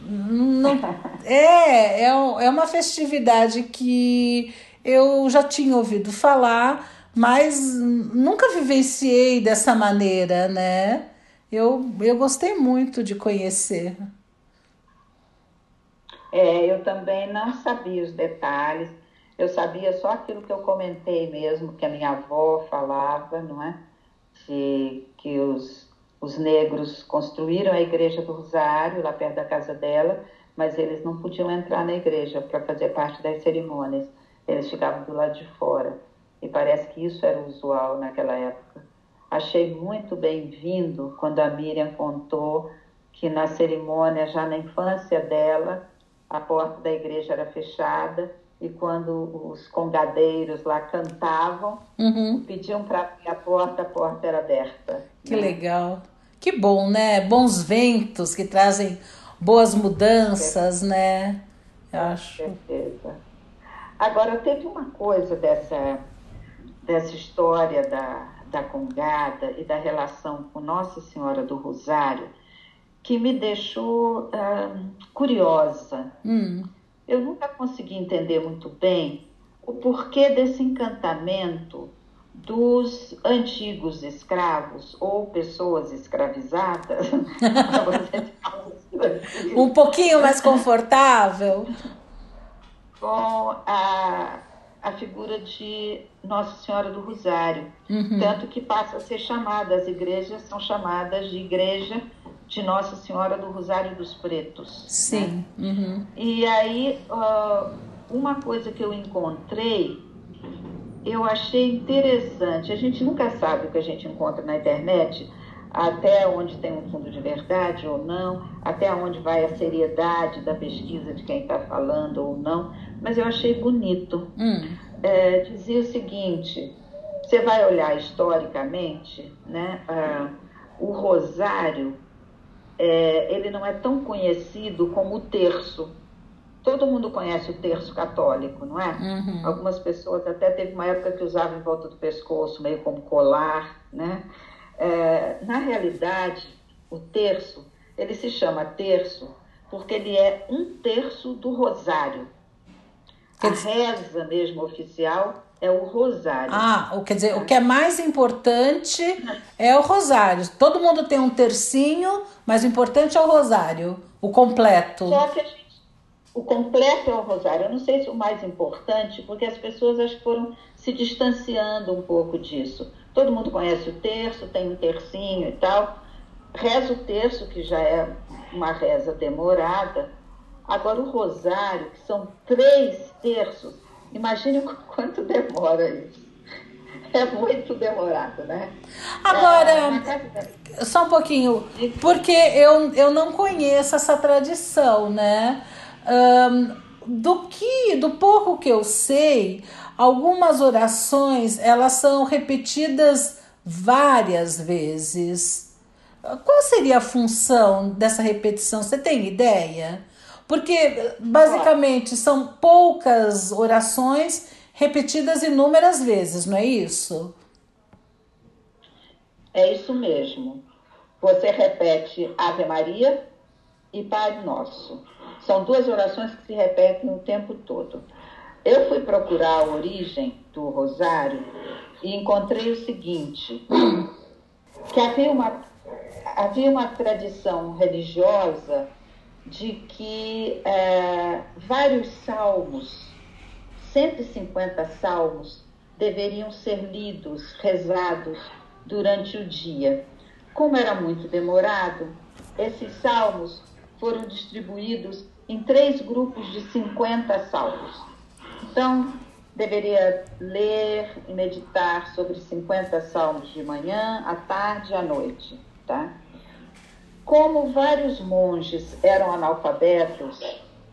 Não, é, é, é uma festividade que eu já tinha ouvido falar, mas nunca vivenciei dessa maneira, né? Eu, eu gostei muito de conhecer. É, eu também não sabia os detalhes. Eu sabia só aquilo que eu comentei mesmo, que a minha avó falava, não é? De que os, os negros construíram a igreja do Rosário, lá perto da casa dela, mas eles não podiam entrar na igreja para fazer parte das cerimônias. Eles ficavam do lado de fora. E parece que isso era usual naquela época. Achei muito bem-vindo quando a Miriam contou que na cerimônia, já na infância dela, a porta da igreja era fechada e quando os congadeiros lá cantavam, uhum. pediam para abrir a porta, a porta era aberta. Que né? legal. Que bom, né? Bons ventos que trazem boas mudanças, né? Eu acho. Com certeza. Agora, teve uma coisa dessa, dessa história da, da Congada e da relação com Nossa Senhora do Rosário que me deixou uh, curiosa. Hum. Eu nunca consegui entender muito bem o porquê desse encantamento dos antigos escravos ou pessoas escravizadas. um pouquinho mais confortável. Com a, a figura de Nossa Senhora do Rosário. Uhum. Tanto que passa a ser chamada, as igrejas são chamadas de igreja de Nossa Senhora do Rosário dos Pretos. Sim. Né? Uhum. E aí, uh, uma coisa que eu encontrei eu achei interessante. A gente nunca sabe o que a gente encontra na internet, até onde tem um fundo de verdade ou não, até onde vai a seriedade da pesquisa de quem está falando ou não, mas eu achei bonito. Hum. É, dizia o seguinte: você vai olhar historicamente, né, uh, o rosário, é, ele não é tão conhecido como o terço todo mundo conhece o terço católico, não é? Uhum. Algumas pessoas até teve uma época que usavam em volta do pescoço, meio como colar, né? É, na realidade, o terço, ele se chama terço porque ele é um terço do rosário. A reza mesmo oficial é o rosário. Ah, quer dizer, o que é mais importante é o rosário. Todo mundo tem um tercinho, mas o importante é o rosário, o completo. Só que a gente o completo é o rosário. Eu não sei se o mais importante, porque as pessoas acho que foram se distanciando um pouco disso. Todo mundo conhece o terço, tem um tercinho e tal. Reza o terço, que já é uma reza demorada. Agora, o rosário, que são três terços, imagine quanto demora isso. É muito demorado, né? Agora, é, só um pouquinho, porque eu, eu não conheço essa tradição, né? Um, do que, do pouco que eu sei, algumas orações elas são repetidas várias vezes. Qual seria a função dessa repetição? Você tem ideia? Porque basicamente são poucas orações repetidas inúmeras vezes, não é isso? É isso mesmo. Você repete Ave Maria e Pai Nosso. São duas orações que se repetem o tempo todo. Eu fui procurar a origem do rosário e encontrei o seguinte, que havia uma, havia uma tradição religiosa de que é, vários salmos, 150 salmos, deveriam ser lidos, rezados durante o dia. Como era muito demorado, esses salmos foram distribuídos em três grupos de 50 salmos. Então, deveria ler e meditar sobre 50 salmos de manhã, à tarde e à noite, tá? Como vários monges eram analfabetos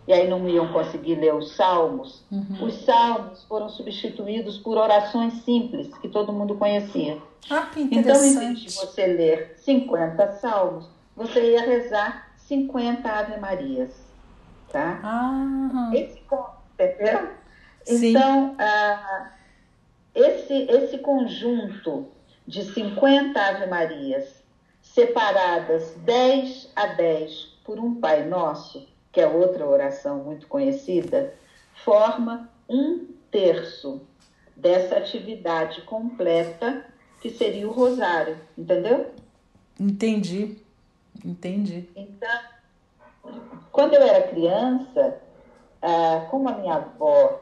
e aí não iam conseguir ler os salmos, uhum. os salmos foram substituídos por orações simples que todo mundo conhecia. Ah, que então, em vez de você ler 50 salmos, você ia rezar 50 Ave Marias, tá? Ah. Esse, entendeu? Sim. Então, ah, esse, esse conjunto de 50 Ave Marias, separadas 10 a 10 por um Pai Nosso, que é outra oração muito conhecida, forma um terço dessa atividade completa que seria o rosário, entendeu? Entendi. Entendi. Então, quando eu era criança, ah, como a minha avó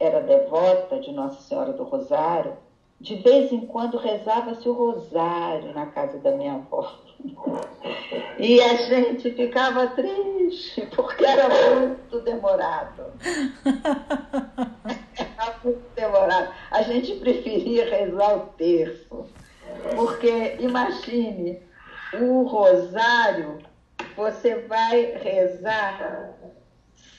era devota de Nossa Senhora do Rosário, de vez em quando rezava-se o rosário na casa da minha avó. E a gente ficava triste, porque era muito demorado. Era muito demorado. A gente preferia rezar o terço. Porque, imagine, o rosário, você vai rezar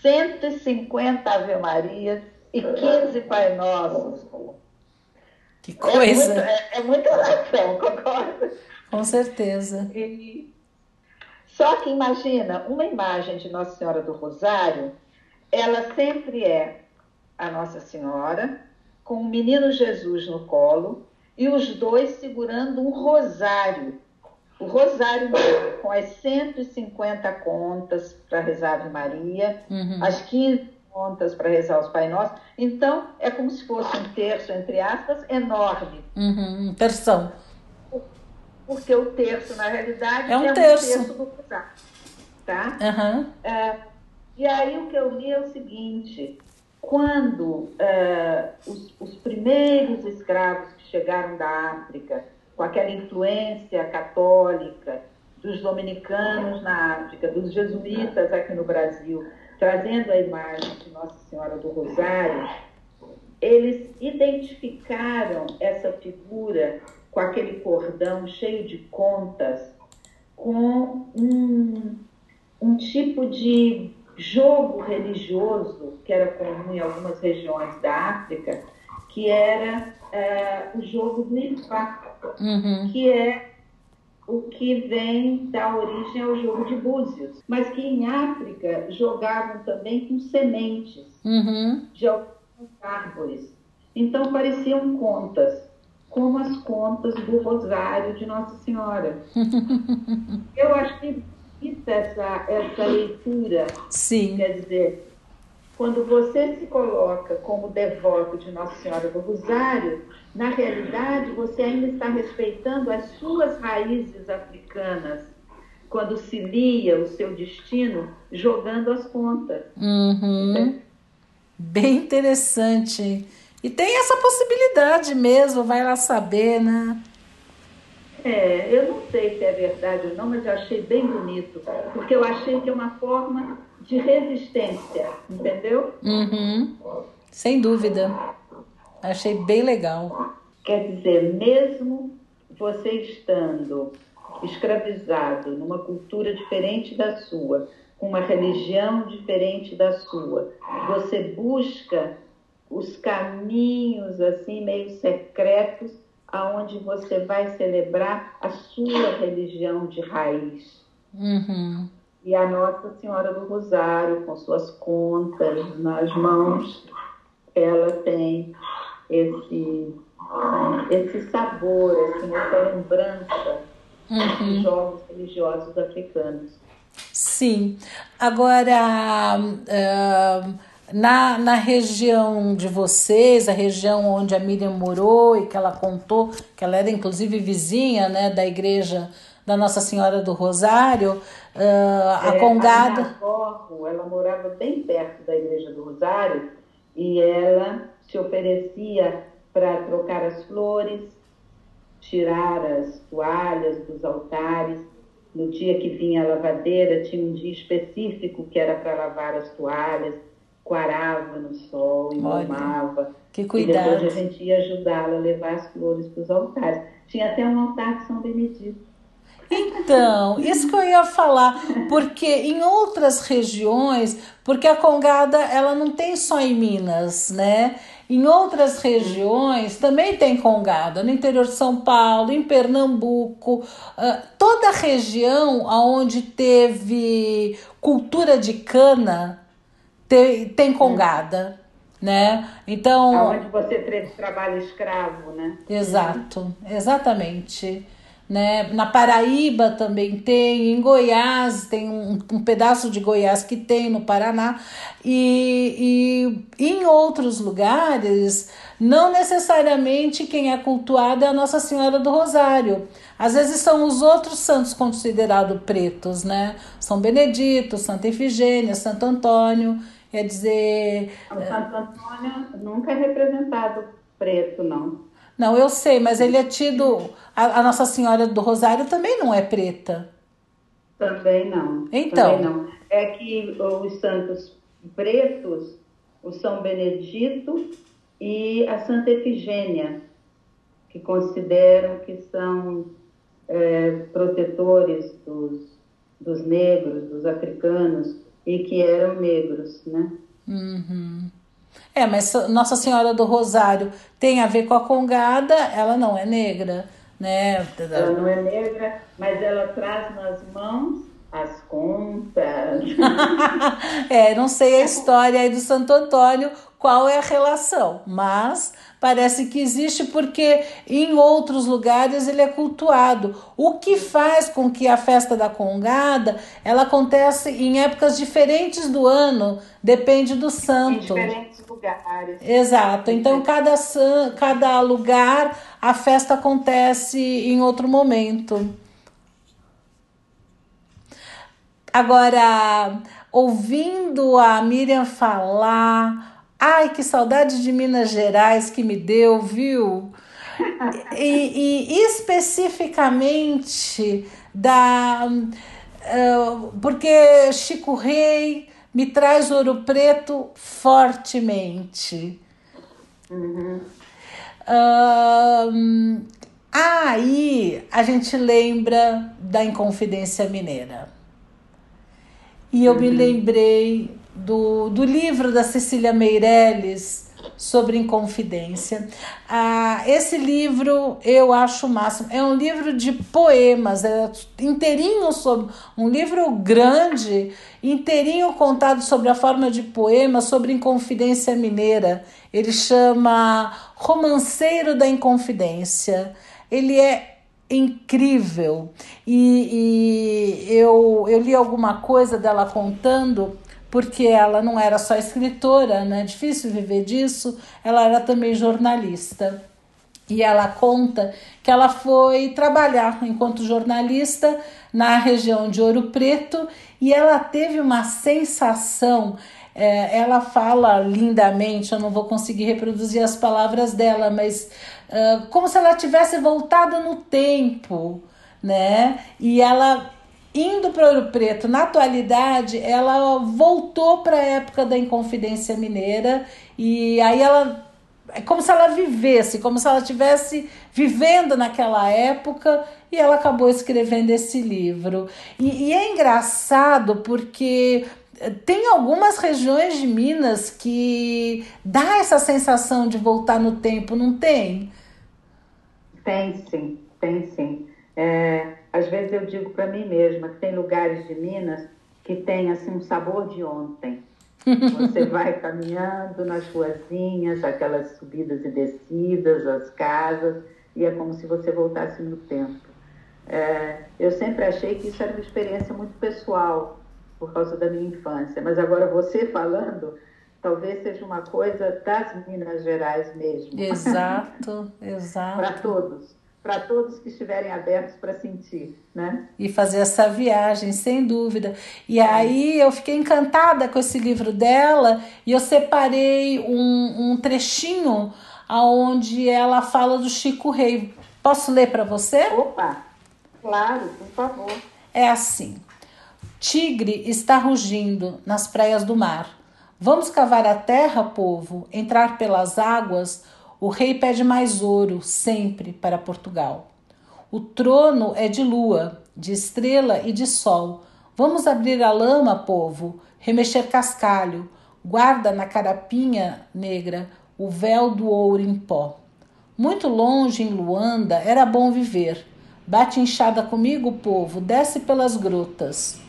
150 Ave Marias e 15 Pai Nossos. Que coisa! É, muito, é, é muita oração, concorda? Com certeza. E... Só que imagina, uma imagem de Nossa Senhora do Rosário, ela sempre é a Nossa Senhora com o menino Jesus no colo e os dois segurando um rosário. O rosário com as 150 contas para rezar Ave Maria, Uhum. as 15 contas para rezar os Pai Nossos. Então, é como se fosse um terço, entre aspas, enorme. Uhum. Terção. Porque o terço, na realidade, É um um terço. terço do rosário. Tá? Aham. É, e aí o que eu li é o seguinte: quando é, os, os primeiros escravos que chegaram da África, com aquela influência católica dos dominicanos na África, dos jesuítas aqui no Brasil, trazendo a imagem de Nossa Senhora do Rosário, eles identificaram essa figura com aquele cordão cheio de contas, com um, um tipo de jogo religioso que era comum em algumas regiões da África, que era eh, o jogo do Ifá, Uhum. que é o que vem da origem ao jogo de búzios, mas que em África jogavam também com sementes Uhum. de algumas árvores. Então pareciam contas, como as contas do Rosário de Nossa Senhora. Eu achei bonita essa, essa leitura, Sim. quer dizer, quando você se coloca como devoto de Nossa Senhora do Rosário, na realidade você ainda está respeitando as suas raízes africanas, quando se lia o seu destino jogando as contas. Uhum. Bem interessante. E tem essa possibilidade mesmo, vai lá saber, né? É, eu não sei se é verdade ou não, mas eu achei bem bonito, porque eu achei que é uma forma de resistência, entendeu? Uhum. Sem dúvida. Achei bem legal. Quer dizer, mesmo você estando escravizado numa cultura diferente da sua, com uma religião diferente da sua, você busca os caminhos assim meio secretos aonde você vai celebrar a sua religião de raiz. Uhum. E a Nossa Senhora do Rosário, com suas contas nas mãos, ela tem esse, esse sabor, assim, essa lembrança dos jogos religiosos africanos. Sim. Agora, na, na região de vocês, a região onde a Miriam morou e que ela contou, que ela era inclusive vizinha né, da igreja da Nossa Senhora do Rosário, a É, Congada. minha avó, ela morava bem perto da Igreja do Rosário e ela se oferecia para trocar as flores, tirar as toalhas dos altares. No dia que vinha a lavadeira, tinha um dia específico que era para lavar as toalhas, quarava no sol, engomava. Que E cuidado. depois a gente ia ajudá-la a levar as flores para os altares. Tinha até um altar de São Benedito. Então, isso que eu ia falar, porque em outras regiões, porque a congada ela não tem só em Minas, né? Em outras regiões também tem congada, no interior de São Paulo, em Pernambuco, ah, toda a região onde teve cultura de cana tem, tem congada, né? Então, Aonde você tra- trabalha escravo, né? Exato, exatamente. Né? Na Paraíba também tem, em Goiás tem um, um pedaço de Goiás que tem no Paraná e, e em outros lugares não necessariamente quem é cultuado é a Nossa Senhora do Rosário. Às vezes são os outros santos considerados pretos, né? São Benedito, Santa Efigênia, Santo Antônio. Quer dizer, O Santo Antônio nunca é representado preto, não. Não, eu sei, mas ele é tido. A, a Nossa Senhora do Rosário também não é preta. Também não. Então. Também não. É que os santos pretos, o São Benedito e a Santa Efigênia, que consideram que são é, protetores dos, dos negros, dos africanos, e que eram negros, né? Uhum. É, mas Nossa Senhora do Rosário tem a ver com a congada, ela não é negra, né? Ela não é negra, mas ela traz nas mãos as contas. é, não sei a história aí do Santo Antônio, qual é a relação, mas parece que existe porque em outros lugares ele é cultuado. O que faz com que a festa da Congada ela acontece em épocas diferentes do ano, depende do santo. Em diferentes lugares. Exato. Então cada cada lugar a festa acontece em outro momento. Agora, ouvindo a Miriam falar, ai que saudade de Minas Gerais que me deu, viu? E, e especificamente da. Uh, porque Chico Rei me traz Ouro Preto fortemente. Uhum. Uh, aí a gente lembra da Inconfidência Mineira. E eu uhum. me lembrei do, do livro da Cecília Meirelles sobre Inconfidência. Ah, esse livro eu acho o máximo. É um livro de poemas, é inteirinho sobre um livro grande, inteirinho contado sobre a forma de poema, sobre Inconfidência Mineira. Ele chama Romanceiro da Inconfidência. Ele é incrível. E, e eu, eu li alguma coisa dela contando, porque ela não era só escritora, né? Difícil viver disso, ela era também jornalista. E ela conta que ela foi trabalhar enquanto jornalista na região de Ouro Preto e ela teve uma sensação. É, ela fala lindamente, eu não vou conseguir reproduzir as palavras dela, mas uh, como se ela tivesse voltado no tempo, né? E ela indo para Ouro Preto, na atualidade, ela voltou para a época da Inconfidência Mineira e aí ela é como se ela vivesse, como se ela estivesse vivendo naquela época e ela acabou escrevendo esse livro. E, e, é engraçado porque tem algumas regiões de Minas que dá essa sensação de voltar no tempo, não tem? Tem sim, tem sim. É, às vezes eu digo para mim mesma que tem lugares de Minas que tem assim um sabor de ontem. Você vai caminhando nas ruazinhas, aquelas subidas e descidas, as casas, e é como se você voltasse no tempo. É, eu sempre achei que isso era uma experiência muito pessoal, por causa da minha infância, mas agora você falando, talvez seja uma coisa das Minas Gerais mesmo. Exato, exato. para todos para todos que estiverem abertos para sentir, né? E fazer essa viagem, sem dúvida. E aí eu fiquei encantada com esse livro dela e eu separei um, um trechinho aonde ela fala do Chico Rei. Posso ler para você? Opa, claro, por favor. É assim: Tigre está rugindo nas praias do mar. Vamos cavar a terra, povo, entrar pelas águas o rei pede mais ouro, sempre, para Portugal. O trono é de lua, de estrela e de sol. Vamos abrir a lama, povo, remexer cascalho. Guarda na carapinha negra o véu do ouro em pó. Muito longe, em Luanda, era bom viver. Bate inchada comigo, povo, desce pelas grutas.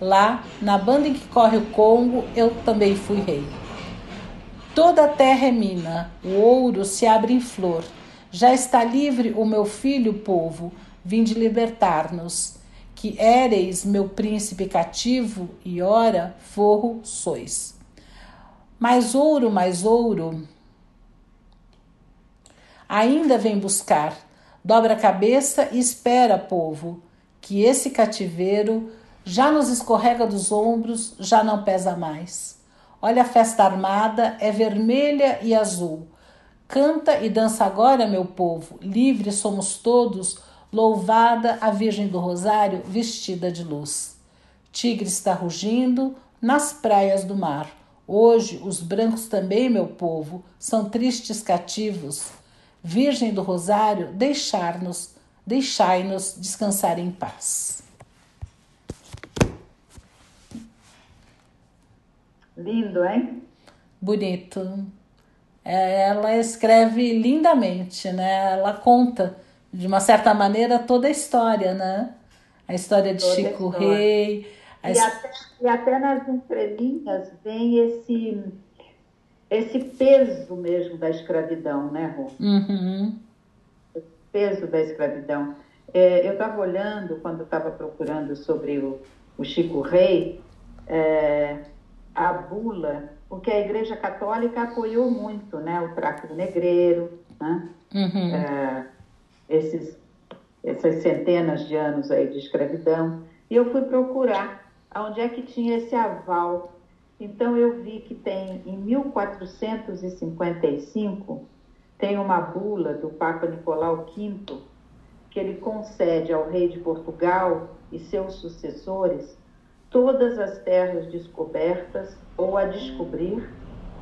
Lá, na banda em que corre o Congo, eu também fui rei. Toda a terra é mina, o ouro se abre em flor. Já está livre o meu filho, povo, vinde libertar-nos. Que éreis meu príncipe cativo, e ora forro sois. Mais ouro, mais ouro. Ainda vem buscar. Dobra a cabeça e espera, povo, que esse cativeiro já nos escorrega dos ombros, já não pesa mais. Olha a festa armada, é vermelha e azul. Canta e dança agora, meu povo, livres somos todos, louvada a Virgem do Rosário vestida de luz. Tigre está rugindo nas praias do mar. Hoje os brancos também, meu povo, são tristes cativos. Virgem do Rosário, deixar-nos, deixai-nos descansar em paz. Lindo, hein? Bonito. É, ela escreve lindamente, né? Ela conta, de uma certa maneira, toda a história, né? A história de toda Chico história. Rei. E, até, e até nas entrelinhas vem esse, esse peso mesmo da escravidão, né, Rô? Uhum. O peso da escravidão. É, eu estava olhando, quando estava procurando sobre o, o Chico Rei, é, a bula, porque a Igreja Católica apoiou muito né, o tráfico negreiro, né? Uhum. É, esses, essas centenas de anos aí de escravidão. E eu fui procurar onde é que tinha esse aval. Então eu vi que tem em 1455 tem uma bula do Papa Nicolau V que ele concede ao rei de Portugal e seus sucessores todas as terras descobertas ou a descobrir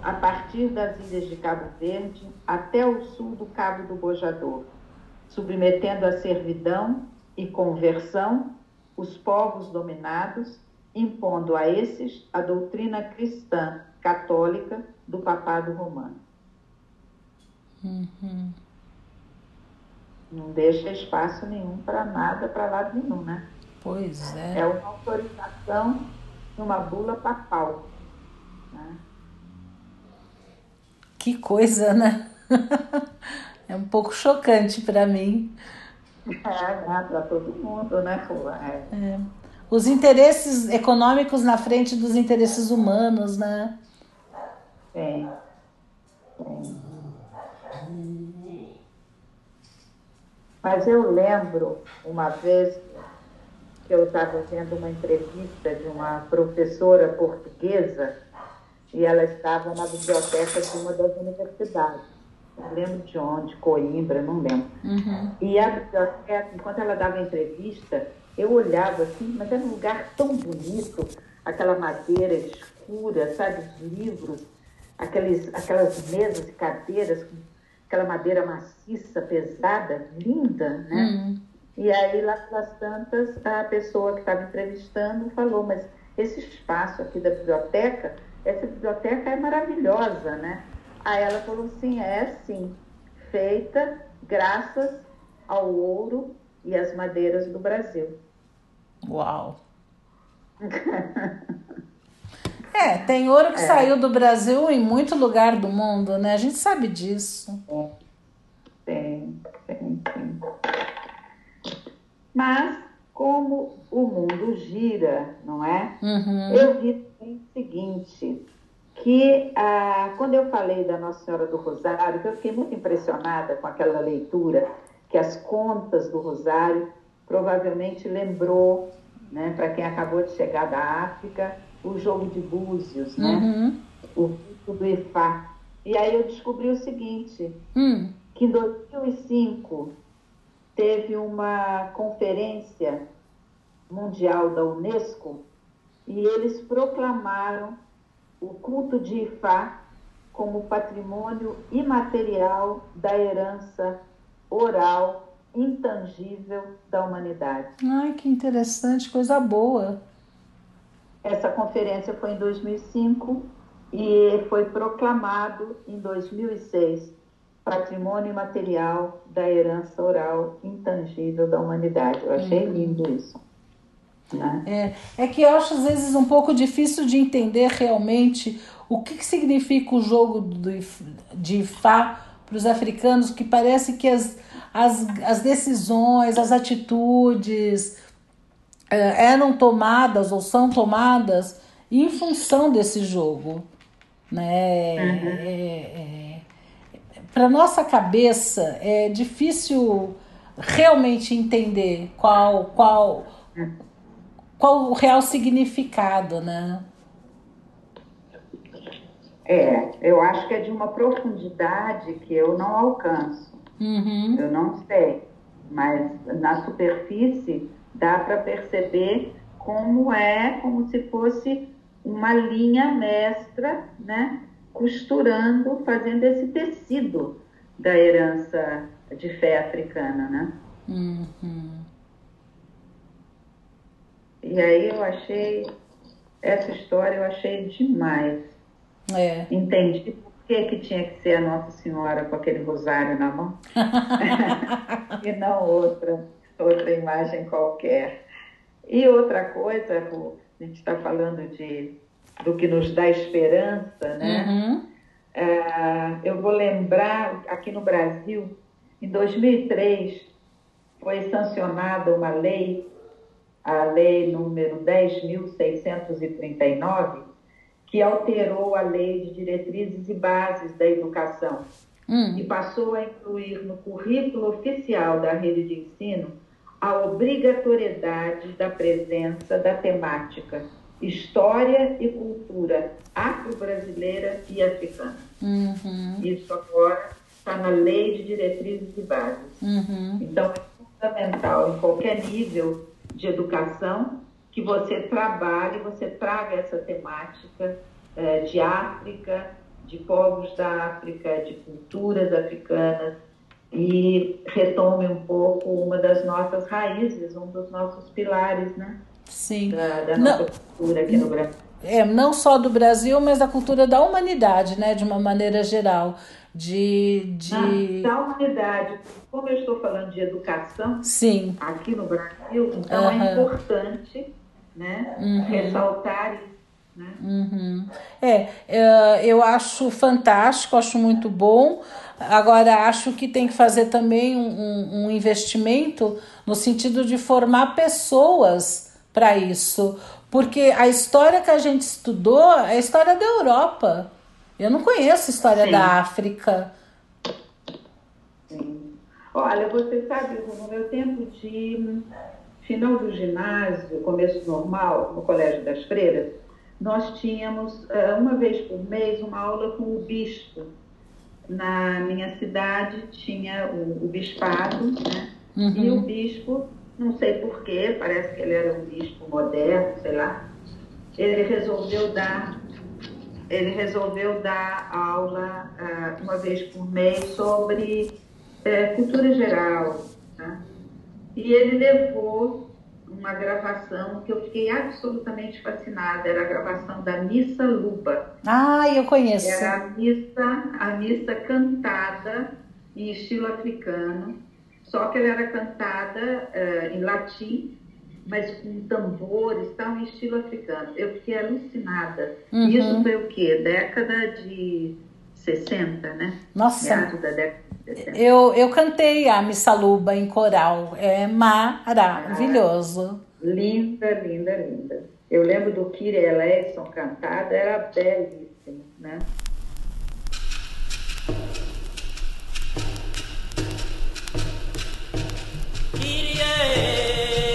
a partir das ilhas de Cabo Verde até o sul do Cabo do Bojador, submetendo à servidão e conversão os povos dominados, impondo a esses a doutrina cristã católica do papado romano. Uhum. Não deixa espaço nenhum para nada, para lado nenhum, né? Pois é. É uma autorização numa bula papal. Né? Que coisa, né? é um pouco chocante para mim. É, né? para todo mundo, né? É. É. Os interesses econômicos na frente dos interesses humanos, né? Tem. Mas eu lembro uma vez que eu estava vendo uma entrevista de uma professora portuguesa e ela estava na biblioteca de uma das universidades. Não lembro de onde, Coimbra, não lembro. Uhum. E a biblioteca, enquanto ela dava a entrevista, eu olhava assim, mas era um lugar tão bonito, aquela madeira escura, sabe, os livros, aqueles, aquelas mesas e cadeiras, aquela madeira maciça, pesada, linda, né? Uhum. E aí, lá pelas tantas, a pessoa que estava entrevistando falou, mas esse espaço aqui da biblioteca, essa biblioteca é maravilhosa, né? Aí ela falou assim, é sim, feita graças ao ouro e às madeiras do Brasil. Uau! é, tem ouro que é. saiu do Brasil em muito lugar do mundo, né? A gente sabe disso. É. Tem, tem, tem. Mas, como o mundo gira, não é? Uhum. Eu vi o seguinte, que ah, quando eu falei da Nossa Senhora do Rosário, eu fiquei muito impressionada com aquela leitura, que as contas do Rosário provavelmente lembrou, né, para quem acabou de chegar da África, o jogo de búzios, né? Uhum. O rito do Ifá. E aí eu descobri o seguinte, hum. que em 2005 teve uma conferência mundial da Unesco e eles proclamaram o culto de Ifá como patrimônio imaterial da herança oral intangível da humanidade. Ai, que interessante, coisa boa. Essa conferência foi em 2005 e foi proclamado em 2006 patrimônio imaterial da herança oral intangível da humanidade. Eu achei uhum. lindo isso. Né? É, é que eu acho às vezes um pouco difícil de entender realmente o que, que significa o jogo do, de Ifá para os africanos, que parece que as, as, as decisões, as atitudes é, eram tomadas ou são tomadas em função desse jogo. Né? Uhum. É, é, para nossa cabeça é difícil realmente entender qual qual qual o real significado, né? É, eu acho que é de uma profundidade que eu não alcanço. Uhum. Eu não sei, mas na superfície dá para perceber como é, como se fosse uma linha mestra, né? Costurando, fazendo esse tecido da herança de fé africana, né? Uhum. E aí eu achei essa história eu achei demais. É. Entendi por que, que tinha que ser a Nossa Senhora com aquele rosário na mão e não outra, outra imagem qualquer. E outra coisa, a gente está falando de do que nos dá esperança, né? Uhum. É, eu vou lembrar aqui no Brasil, em 2003 foi sancionada uma lei, a lei número 10.639, que alterou a lei de diretrizes e bases da educação Hum. e passou a incluir no currículo oficial da rede de ensino a obrigatoriedade da presença da temática História e Cultura Afro-Brasileira e Africana. Uhum. Isso agora está na Lei de Diretrizes e Bases. Uhum. Então, é fundamental em qualquer nível de educação que você trabalhe, você traga essa temática eh, de África, de povos da África, de culturas africanas e retome um pouco uma das nossas raízes, um dos nossos pilares, né? Sim. Da, da Não- nossa cultura aqui no Brasil. É, não só do Brasil, mas da cultura da humanidade, né? De uma maneira geral. De. de... Da humanidade, como eu estou falando de educação, Sim. aqui no Brasil, então é importante né, Uhum. ressaltar isso. Né? Uhum. É, é, eu acho fantástico, acho muito bom. Agora, acho que tem que fazer também um- um investimento no sentido de formar pessoas para isso. Porque a história que a gente estudou é a história da Europa. Eu não conheço a história Sim. da África. Sim. Olha, você sabe, no meu tempo de final do ginásio, começo normal, no Colégio das Freiras, nós tínhamos eh, uma vez por mês uma aula com o bispo. Na minha cidade tinha o, o bispado, né? E o bispo, não sei porquê, parece que ele era um bispo moderno, sei lá, ele resolveu dar ele resolveu dar aula ah, uma vez por mês sobre eh, cultura geral. Tá? E ele levou uma gravação que eu fiquei absolutamente fascinada, era a gravação da Missa Luba. Ah, eu conheço. Era a missa, a missa cantada em estilo africano, só que ela era cantada eh, em latim, mas com tambores, tal, em estilo africano. Eu fiquei alucinada. Uhum. Isso foi o quê? Década de 60, né? Nossa, da década de 60. eu, eu cantei a Missaluba em coral. É maravilhoso. Linda, linda, linda. Eu lembro do Kiri Eleison cantada, era belíssimo, né? Suriye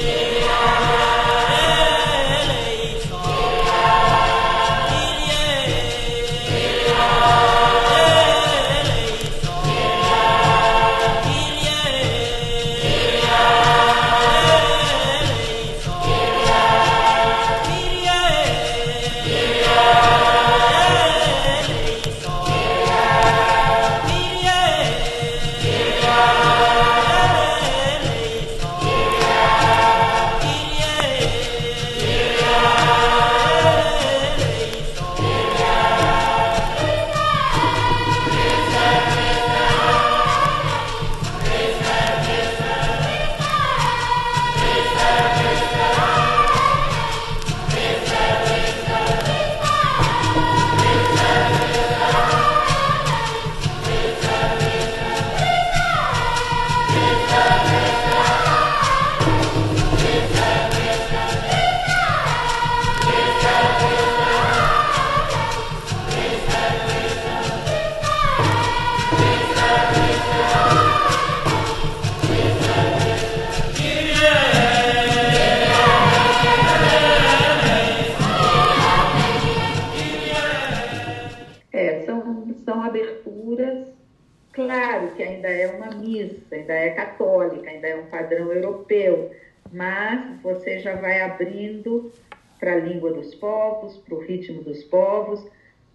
ainda é católica, ainda é um padrão europeu, mas você já vai abrindo para a língua dos povos, para o ritmo dos povos,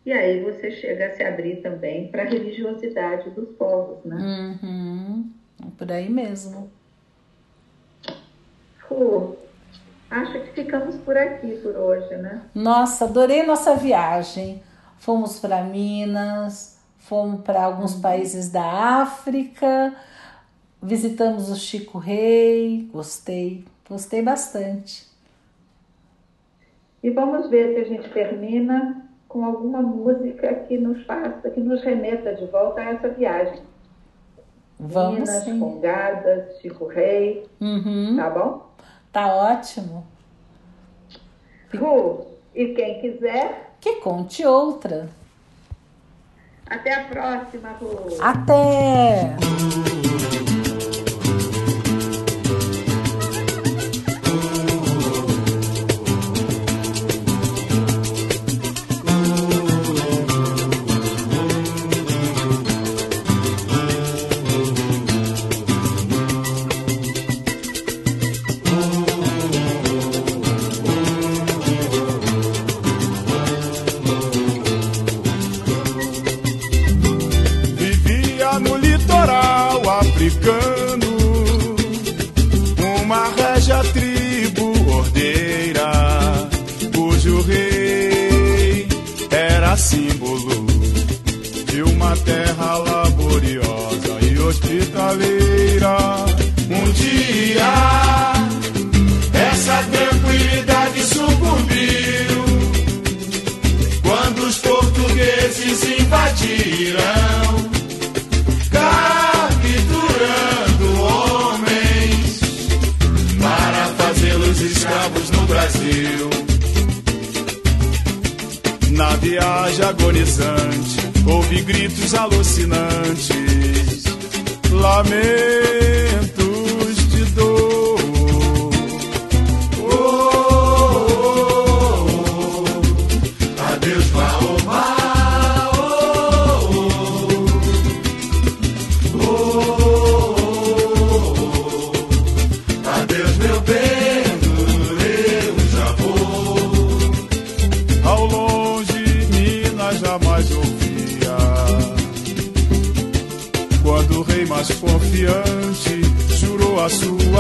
e aí você chega a se abrir também para a religiosidade dos povos, né? Uhum. É por aí mesmo. Pô, acho que ficamos por aqui por hoje, né? Nossa, adorei nossa viagem. Fomos para Minas, fomos para alguns países da África, visitamos o Chico Rei, gostei, gostei bastante. E vamos ver se a gente termina com alguma música que nos faça, que nos remeta de volta a essa viagem. Vamos Minas, sim. Congadas, Chico Rei, Uhum. tá bom? Tá ótimo. Ru, e quem quiser, Que conte outra. até a próxima, Ru. Até! Símbolo de uma terra laboriosa e hospitaleira. Um dia, essa tranquilidade sucumbiu quando os portugueses invadiram, capturando homens para fazê-los escravos no Brasil. Na viagem agonizante, houve gritos alucinantes, lamentos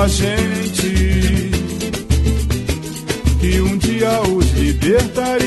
a gente que um dia os libertaria.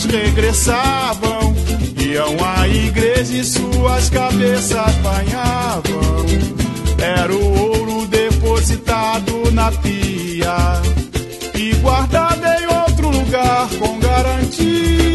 Das minas regressavam, iam à igreja e suas cabeças banhavam. Era o ouro depositado na pia e guardado em outro lugar com garantia.